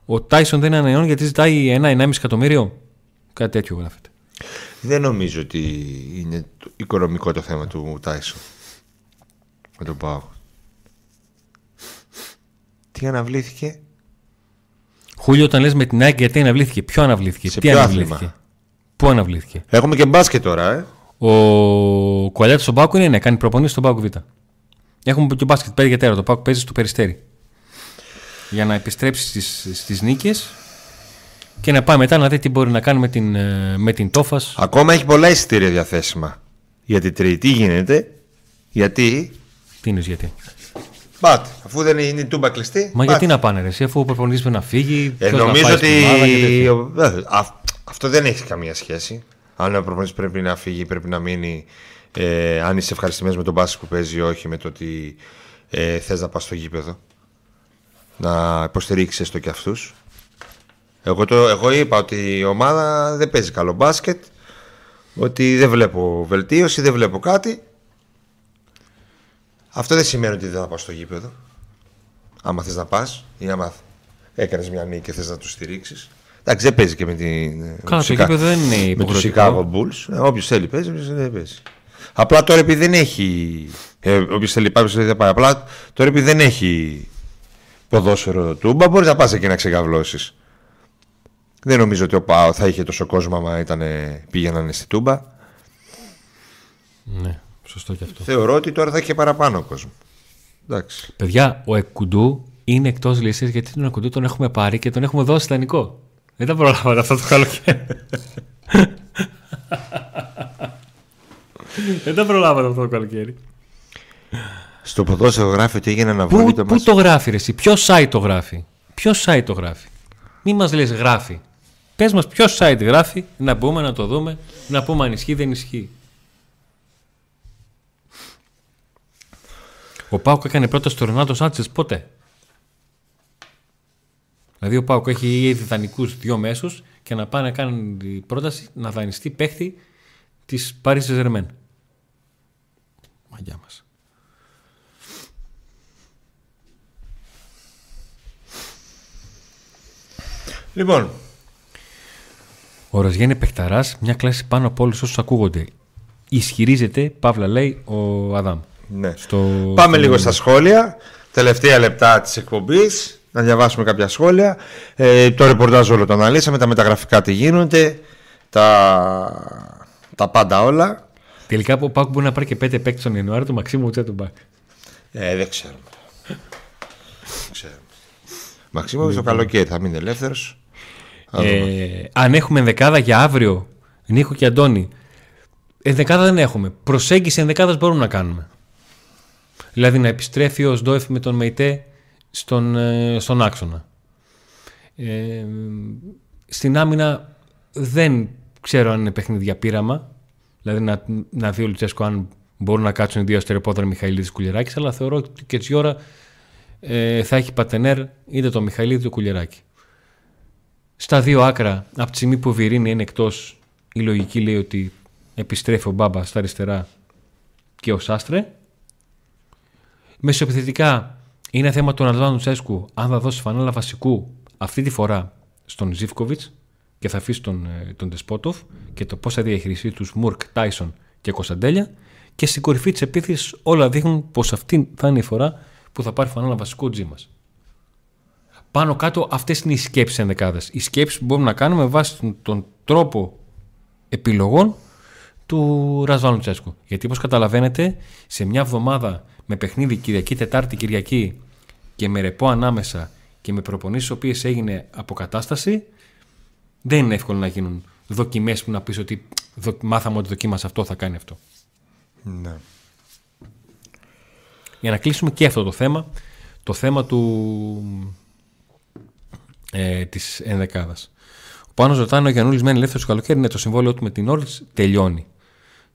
ο Τάισον δεν είναι ανανεώνει γιατί ζητάει ένα-ενάμιση εκατομμύριο. Κάτι τέτοιο γράφεται. Δεν νομίζω ότι είναι το οικονομικό το θέμα του Τάισον. Με τον Πάο. Τι αναβλήθηκε; Χούλιο, όταν λες με την ΑΕΚ, γιατί αναβλήθηκε; Ποιο αναβλήθηκε, Σε τι ποιο αναβλήθηκε; άθλημα; Πού αναβλήθηκε; Έχουμε και μπάσκετ τώρα, ε. Ο Κουαλιάτης στον Πάκου είναι, ναι, κάνει προπονήσει στον Πάκου Β. Έχουμε και μπάσκετ 5 για τέρα. Το Πάκου παίζει στο περιστέρι. Για να επιστρέψει στις, στις νίκες και να πάει μετά να δει τι μπορεί να κάνει με την, ε, με την Τόφας. Ακόμα έχει πολλά εισιτήρια διαθέσιμα. Για την τρίτη. Τι γίνεται; Γιατί. Τι είναι γιατί; Μπατ. Αφού δεν είναι η τούμπα κλειστή. Μα μπατ. γιατί να πάνε ρε, εσύ, αφού ο προπονητής πρέπει να φύγει. Ε, ποιος να νομίζω πάει στην ότι. ομάδα και τέτοια. ο- ε, α- αυτό δεν έχει καμία σχέση. Αν ο προπονητής πρέπει να φύγει, πρέπει να μείνει. Ε, αν είσαι ευχαριστημένος με τον μπάσκετ που παίζει ή όχι, με το ότι ε, θες να πας στο γήπεδο. Να υποστηρίξεις έστω και αυτούς. Εγώ, το, εγώ είπα ότι η ομάδα δεν παίζει καλό μπάσκετ. Ότι δεν βλέπω βελτίωση, δεν βλέπω κάτι. Αυτό δεν σημαίνει ότι δεν θα πάω στο γήπεδο. Άμα θες να πας ή άμα έκανες μια νίκη και θες να τους στηρίξεις. Εντάξει, δεν παίζει και με την. με Καλά, τους το Chica- γήπεδο δεν είναι Με τους υποχρεωτικό. Chicago Bulls. Όποιος θέλει παίζει, όποιος δεν παίζει. Απλά τώρα επειδή δεν έχει. Ε, όποιος θέλει πάει, όποιος δεν πάει. Απλά τώρα επειδή δεν έχει ποδόσφαιρο τούμπα, μπορείς να πας εκεί να ξεκαβλώσει. Δεν νομίζω ότι ο Πάο θα είχε τόσο κόσμο άμα ήταν, πήγαιναν στη τούμπα. Ναι, σωστό και αυτό. Θεωρώ ότι τώρα θα έχει και παραπάνω κόσμο. Εντάξει. Παιδιά, ο Εκκουντού είναι εκτός λύσης γιατί τον Εκκουντού τον έχουμε πάρει και τον έχουμε δώσει δανεικό. Δεν τα προλάβατε αυτό το καλοκαίρι. Δεν τα προλάβατε αυτό το καλοκαίρι. Στο ποδόσφαιρο γράφει ότι έγινε Πού, αναβολή το πού μάτς. το γράφει, ρε, εσύ, ποιο site το γράφει; Ποιο site το γράφει; Μη μας λες γράφει. Πες μας ποιο site γράφει, να μπούμε να το δούμε, να πούμε αν ισχύει δεν ισχύει. Ο Πάουκ έκανε πρώτα στο Ρενάτο Σάντσες πότε; Δηλαδή ο Πάουκ έχει ήδη δανεικούς δύο μέσους και να πάει να κάνει την πρόταση να δανειστεί παίχτη της Paris Saint-Germain. Μαγιά μας. Λοιπόν, Ο Ροζιέ είναι παιχταράς, μια κλάση πάνω από όλους όσους ακούγονται. Ισχυρίζεται, Παύλα λέει, ο Αδάμ. Ναι. Στο... Πάμε στο- λίγο στα σχόλια. Τελευταία λεπτά της εκπομπής. Να διαβάσουμε κάποια σχόλια. Ε, το ρεπορτάζ όλο το αναλύσαμε. Τα μεταγραφικά τι γίνονται. Τα, τα πάντα όλα. Τελικά ο Πάκου μπορεί να πάρει και πέντε παίκτες τον Ιανουάριο του Μαξίμου Τσέτουμπακ. Ε, δεν ξέρουμε. δεν ξέρουμε. Μαξίμοβιτς το καλοκαίρι θα μείνει ελεύθερος. Ε, αν έχουμε ενδεκάδα για αύριο, Νίκο και Αντώνη, ενδεκάδα δεν έχουμε. Προσέγγιση ενδεκάδας μπορούμε να κάνουμε. Δηλαδή να επιστρέφει ο Σντόεφ με τον Μεϊτέ στον, ε, στον άξονα. Ε, στην άμυνα δεν ξέρω αν είναι παιχνίδι για πείραμα. Δηλαδή να, να δει ο Λουτσέσκο αν μπορούν να κάτσουν οι δύο αστεροπόδρα Μιχαηλίδης Κουλιεράκης αλλά θεωρώ ότι και έτσι ώρα ε, θα έχει πατενέρ είτε το Μιχαηλίδη είτε το Κουλιεράκη. Στα δύο άκρα, από τη στιγμή που ο Βιρίνη είναι εκτός, η λογική λέει ότι επιστρέφει ο Μπάμπα στα αριστερά και ο Σάστρε. Μεσοεπιθετικά είναι θέμα του Ραλδάνου Τσέσκου αν θα δώσει φανέλα βασικού αυτή τη φορά στον Ζήφκοβιτς και θα αφήσει τον, ε, τον Τεσπότοφ και το πώς θα διαχειριστεί τους Μουρκ, Τάισον και Κωνσταντέλια. Και στην κορυφή της επίθεσης όλα δείχνουν πως αυτή θα είναι η φορά που θα πάρει φανέλα βασικού Τζίμας. Πάνω κάτω αυτές είναι οι σκέψεις ενδεκάδες. Οι σκέψεις που μπορούμε να κάνουμε βάσει τον, τον τρόπο επιλογών του Ρασβάνου Τσέσκου. Γιατί όπως καταλαβαίνετε σε μια εβδομάδα με παιχνίδι Κυριακή, Τετάρτη, Κυριακή και με ρεπό ανάμεσα και με προπονήσεις οι οποίες έγινε αποκατάσταση δεν είναι εύκολο να γίνουν δοκιμές που να πεις ότι δο- μάθαμε ότι δοκίμασε αυτό θα κάνει αυτό. Ναι. Για να κλείσουμε και αυτό το θέμα, το θέμα του, ε, της ενδεκάδας. Ο Πάνος ρωτάει αν ο Γιαννούλης μένει ελεύθερος το καλοκαίρι; Ναι, το συμβόλαιο του με την Όρλης τελειώνει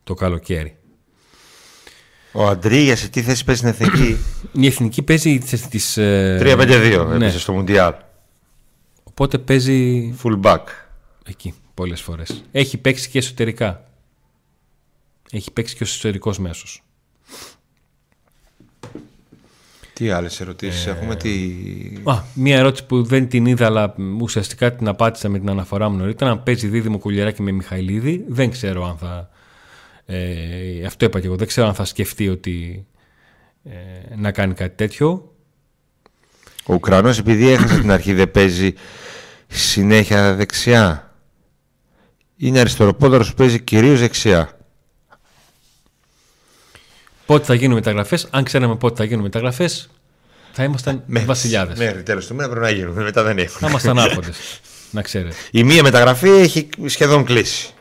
το καλοκαίρι. Ο Αντρίγια σε τι θέση παίζει στην εθνική; Η εθνική παίζει τις... τις ε, 3-5-2 ναι. έπαιζε στο Μουντιάλ. Οπότε παίζει Full back. εκεί πολλές φορές. Έχει παίξει και εσωτερικά. Έχει παίξει και ως εσωτερικός μέσος. Τι άλλες ερωτήσεις έχουμε, τι. Α, μία ερώτηση που δεν την είδα, αλλά ουσιαστικά την απάντησα με την αναφορά μου νωρίτερα. Αν παίζει δίδυμο κουλιαράκι με Μιχαηλίδη, δεν ξέρω αν θα. Ε, αυτό είπα και εγώ. Δεν ξέρω αν θα σκεφτεί ότι ε, να κάνει κάτι τέτοιο. Ο Ουκρανός επειδή έχασε την αρχή δεν παίζει συνέχεια δεξιά. Είναι αριστεροπόδαρος που παίζει κυρίως δεξιά. Πότε θα γίνουν μεταγραφές, αν ξέραμε πότε θα γίνουν μεταγραφές, θα ήμασταν βασιλιάδες. Μέχρι τέλος του μήνα πρέπει να γίνουν. Μετά δεν έχουν. Θα ήμασταν άρχοντε. να ξέρετε. Η μία μεταγραφή έχει σχεδόν κλείσει.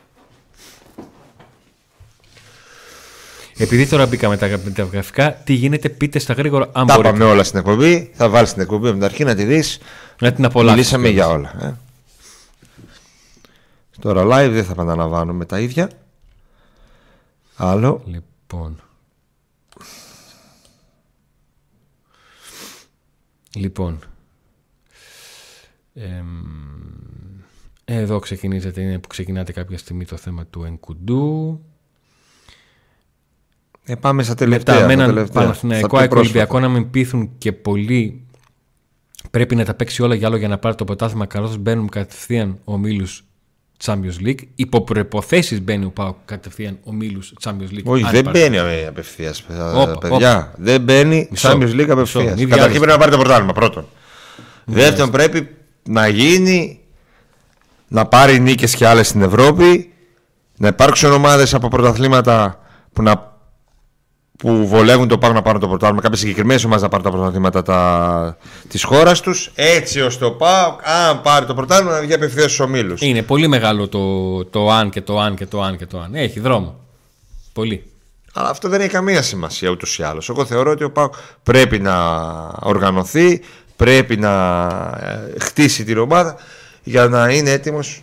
Επειδή τώρα μπήκαμε τα μεταγραφικά, τι γίνεται, πείτε στα γρήγορα αν Τα μπορείτε. είπαμε όλα στην εκπομπή. Θα βάλεις την εκπομπή με την αρχή να τη δεις. Να την απολαύσετε. Μιλήσαμε για όλα. Ε. Τώρα live δεν θα επαναλαμβάνουμε τα ίδια. Άλλο. Λοιπόν. Λοιπόν. Εμ, εδώ ξεκινήσατε, είναι που ξεκινάτε κάποια στιγμή το θέμα του Ενκουντού. Ε, πάμε στα τελευταία. Μετά με τα έναν τελευταία. Παναθηναϊκό Στα πιο ΑΕΚ πρόσφατα. Ολυμπιακό να μην πείθουν και πολύ πρέπει να τα παίξει όλα για άλλο για να πάρει το πρωτάθλημα καθώς μπαίνουν κατευθείαν ο Μίλους Champions League. Υπό προποθέσει μπαίνει ο Πάο κατευθείαν ο Μίλους Champions League. Όχι, αν δεν υπάρχει. μπαίνει απευθείας. Όπα, Παιδιά, δεν μπαίνει Μισό, Champions League μισό, απευθείας. μη Καταρχήν βιάζεσαι. πρέπει να πάρει το πρωτάθλημα πρώτον. Δεύτερον, πρέπει να γίνει να πάρει νίκες και άλλες στην Ευρώπη. Να υπάρξουν ομάδες από πρωταθλήματα που, να, που βολεύουν το πάνω να πάρουν το πρωτάθλημα, κάποιες συγκεκριμένες ομάδες να πάρουν τα πρωταθλήματα τα... της χώρας τους, έτσι ώστε ο ΠΑΟΚ, αν πάρει το πρωτάθλημα, να βγει απευθείας στους ομίλους. Είναι πολύ μεγάλο το, το αν και το αν και το αν και το αν. Έχει δρόμο. Πολύ. Αλλά αυτό δεν έχει καμία σημασία ούτως ή άλλως. Εγώ θεωρώ ότι ο ΠΑΟΚ πρέπει να οργανωθεί, πρέπει να ε, χτίσει την ομάδα για να είναι έτοιμος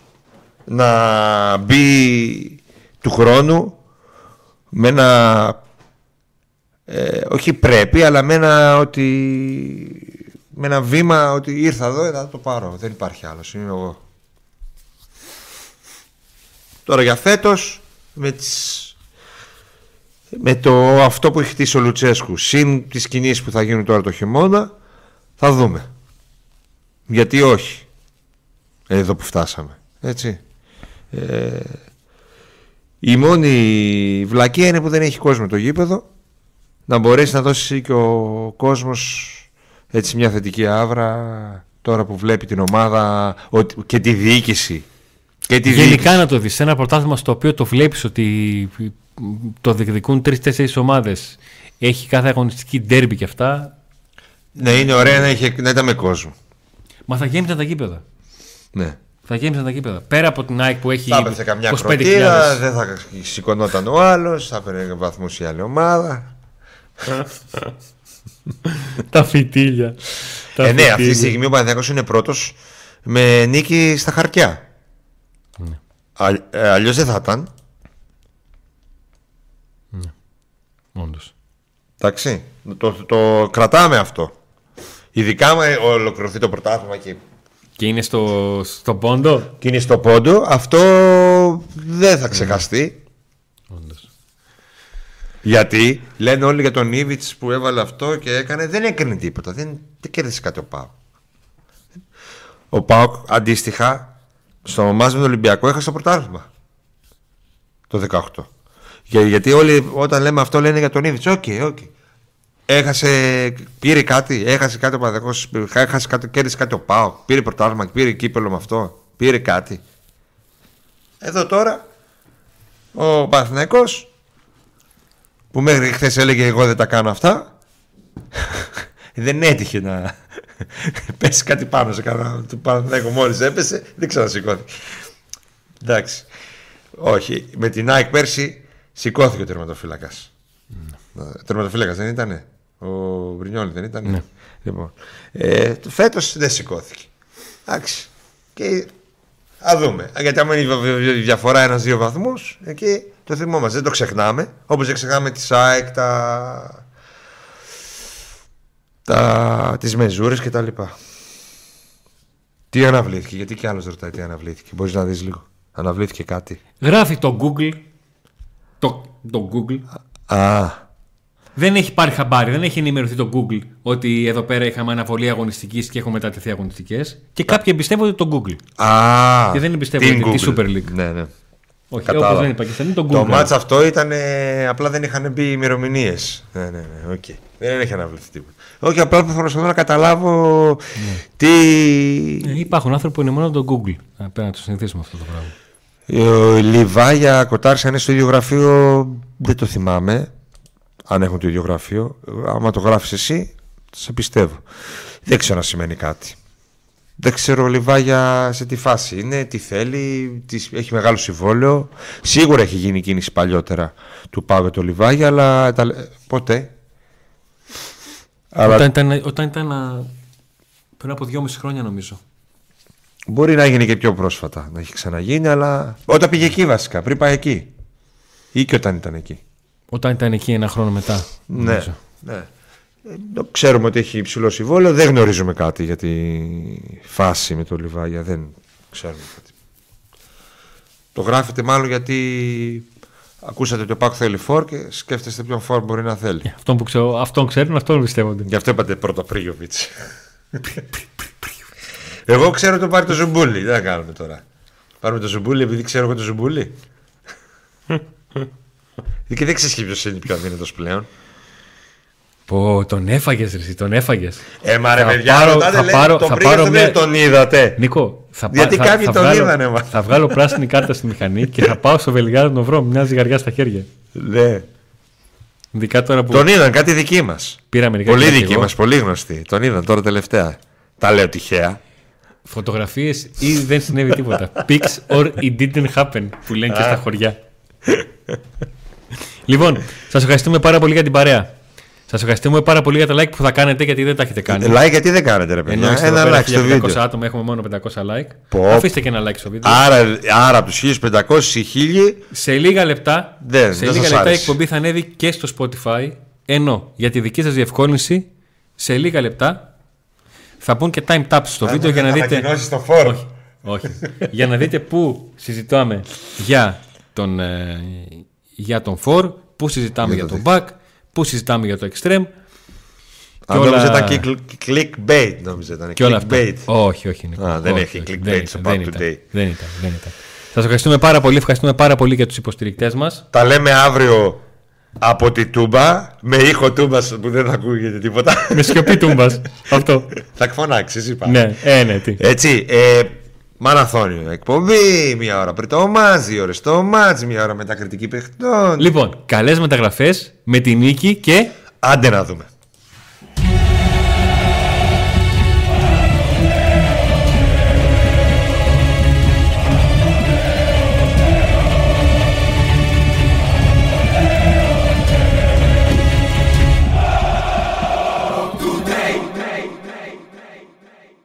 να μπει του χρόνου με ένα ε, όχι πρέπει αλλά με ένα ότι με ένα βήμα ότι ήρθα εδώ θα το πάρω. Δεν υπάρχει άλλος είναι εγώ. Τώρα για φέτος με, τις, με το αυτό που έχει χτίσει ο Λουτσέσκου συν τις κινήσεις που θα γίνουν τώρα το χειμώνα θα δούμε. Γιατί όχι εδώ που φτάσαμε έτσι. Ε, η μόνη βλακία είναι που δεν έχει κόσμο το γήπεδο να μπορέσει να δώσει και ο κόσμος έτσι μια θετική άβρα τώρα που βλέπει την ομάδα και τη διοίκηση και τη Γενικά διοίκηση. να το δεις, ένα πρωτάθλημα στο οποίο το βλέπεις ότι το διεκδικούν τρει-τέσσερι ομάδες έχει κάθε αγωνιστική ντέρμπι και αυτά Ναι είναι ωραία να, έχει, να ήταν με κόσμο Μα θα γέμισαν τα γήπεδα Ναι θα γέμισαν τα γήπεδα. Πέρα από την ΑΕΚ που έχει. Θα έπεσε καμιά κροτήρα, δεν θα σηκωνόταν ο άλλος, θα έπαιρνε βαθμούς η άλλη ομάδα. τα φυτίλια. ε, ναι, αυτή τη στιγμή ο Παναθυνακό είναι πρώτος με νίκη στα χαρτιά. Ναι. Ε, Αλλιώς δεν θα ήταν. Ναι. Όντως. Εντάξει. Το, το, κρατάμε αυτό. Ειδικά με ολοκληρωθεί το πρωτάθλημα και και είναι στο, στο πόντο; Και είναι στο πόντο. Αυτό δεν θα ξεχαστεί. Όντως. Γιατί λένε όλοι για τον Ήβιτ που έβαλε αυτό και έκανε. Δεν έκανε τίποτα. Δεν, δεν κέρδισε κάτι ο Πάοκ. Ο Πάοκ αντίστοιχα στο μάζι με τον Ολυμπιακό έχασε το πρωτάθλημα. Το 18. γιατί όλοι όταν λέμε αυτό λένε για τον Ίβιτς. Ok, okay, ok. Okay. Έχασε, πήρε κάτι, έχασε κάτι ο ΠΑΟΚ εδώ, έχασε κάτι, κέρδισε κάτι ο ΠΑΟΚ, πήρε πρωτάθλημα, πήρε κύπελλο με αυτό, πήρε κάτι. Εδώ τώρα ο Παναθηναϊκός που μέχρι χθες έλεγε εγώ δεν τα κάνω αυτά δεν έτυχε να πέσει κάτι πάνω σε κανένα του Παναθηναϊκού μόλις έπεσε δεν ξανασηκώθηκε εντάξει όχι με την ΑΕΚ πέρσι σηκώθηκε ο τερματοφύλακας Τερματοφύλακας δεν ήταν. Ο Μπρινιόλη δεν ήταν. Ναι. Λοιπόν, ε, Φέτος δεν σηκώθηκε. Εντάξει. Και α δούμε. Γιατί άμα είναι η διαφορά ένα-δύο βαθμούς, εκεί το θυμόμαστε. Δεν το ξεχνάμε. Όπως δεν ξεχνάμε τη ΑΕΚ, τα. τα... τις μεζούρες κτλ. Τι αναβλήθηκε, γιατί κι άλλος ρωτάει τι αναβλήθηκε. Μπορείς να δεις λίγο. Αναβλήθηκε κάτι. Γράφει το Google. Το, το Google. Α. Δεν έχει πάρει χαμπάρι, δεν έχει ενημερωθεί το Google ότι εδώ πέρα είχαμε αναβολή αγωνιστικής και έχουν μετατεθεί αγωνιστικές. Και κάποιοι εμπιστεύονται το Google. Α, και δεν εμπιστεύονται τη Super League. Ναι, ναι. Όχι, όπως δεν είπα το Google. Το μάτς αυτό ήταν. απλά δεν είχαν μπει ημερομηνίες. Ναι, ναι, ναι. Okay. Δεν έχει αναβληθεί τίποτα. Όχι, απλά προσπαθώ να καταλάβω ναι. τι. Ε, υπάρχουν άνθρωποι που είναι μόνο το Google. Πρέπει να το συνηθίσουμε αυτό το πράγμα. Ο Λιβάγια Κοτάρη, αν είναι στο ίδιο γραφείο, δεν το θυμάμαι αν έχουν το ίδιο γραφείο. Άμα το γράφεις εσύ, σε πιστεύω. Δεν ξέρω να σημαίνει κάτι. Δεν ξέρω ο Λιβάγια σε τι φάση είναι, τι θέλει, τις... έχει μεγάλο συμβόλαιο. Σίγουρα έχει γίνει κίνηση παλιότερα του Πάγου το Λιβάγια, αλλά ποτέ. Όταν, ήταν, όταν ήταν πριν από δυόμιση χρόνια νομίζω. Μπορεί να γίνει και πιο πρόσφατα να έχει ξαναγίνει, αλλά όταν πήγε εκεί βασικά, πριν πάει εκεί. Ή και όταν ήταν εκεί. Όταν ήταν εκεί ένα χρόνο μετά. Ναι. ναι. Ε, ξέρουμε ότι έχει υψηλό συμβόλαιο. Δεν γνωρίζουμε κάτι για τη φάση με το Λιβάγια. Δεν ξέρουμε κάτι. Το γράφετε μάλλον γιατί ακούσατε ότι ο Πάκ θέλει φόρ και σκέφτεστε ποιον φόρ μπορεί να θέλει. Yeah, αυτόν που ξέρω, αυτόν ξέρουν, αυτόν πιστεύονται. Γι' αυτό είπατε πρώτα Πρίγιοβιτς. εγώ ξέρω ότι το πάρει το Ζουμπούλι. Δεν θα κάνουμε τώρα. Πάρουμε το Ζουμπούλι επειδή ξέρω εγώ το Ζουμπούλι. Και δεν ξέρεις ποιος είναι πιο αδύνατος πλέον. Πω, τον έφαγες, Ρε, τον έφαγες. Ε, μα ρε, παιδιά, πάρω, θα λέει, πάρω, τον θα πάρω μια... τον είδατε. Νίκο, θα Γιατί θα, κάποιοι θα, τον βγάλω, είδανε, μα. Θα βγάλω πράσινη κάρτα στη μηχανή και θα πάω στο Βελγάδο να βρω μια ζυγαριά στα χέρια. Ναι. Ειδικά τώρα που Τον είδαν κάτι δική μας. πήρα μερικά Πολύ κιλά κι δική εγώ. μας, πολύ γνωστή. Τον είδαν τώρα τελευταία. Τα λέω τυχαία. Φωτογραφίες ή δεν συνέβη τίποτα. Pics or it didn't happen που λένε και στα χωριά. λοιπόν, σας ευχαριστούμε πάρα πολύ για την παρέα. Σας ευχαριστούμε πάρα πολύ για τα like που θα κάνετε γιατί δεν τα έχετε κάνει. Like γιατί δεν κάνετε, ρε Ενώ παιδιά. είστε εδώ Ένα πέρα like στο 1500 βίντεο. άτομα έχουμε μόνο 500 like. Πω. Αφήστε και ένα like στο βίντεο. Άρα, άρα από τους 1500 οι 1000 Σε λίγα λεπτά, Δεν, σε δεν λίγα σας λεπτά η άρεσε. εκπομπή θα ανέβει και στο Spotify. Ενώ για τη δική σας διευκόλυνση, σε λίγα λεπτά θα πούν και time taps στο βίντεο για να δείτε. το φόρο. Όχι, όχι. για να δείτε πού συζητάμε για τον, ε, για τον for, πού συζητάμε για, Για τον το back, πού συζητάμε για το extreme Αν όλα- νόμιζα ήταν click- clickbait, νόμιζα ήταν. και όλα αυτά. Clickbait. Όχι, όχι. Νίκο. Α, δεν όχι, έχει όχι. clickbait Δεν στο ήταν, Pub δεν ήταν, Today. Δεν ήταν. Δεν ήταν. Σας ευχαριστούμε πάρα πολύ. Ευχαριστούμε πάρα πολύ για τους υποστηρικτές μας. Τα λέμε αύριο από τη Τούμπα με ήχο Τούμπας που δεν θα ακούγεται τίποτα. Με σιωπή τούμπας. Αυτό. θα φωνάξει, είπα. ναι, ε, ναι, τι. Έτσι, ε, μαραθώνιο εκπομπή, μία ώρα πριν το μάτς, δύο ώρες το μάτς, μία ώρα μετά κριτική παιχτών. Λοιπόν, καλές μεταγραφές με τη νίκη και Άντε να δούμε.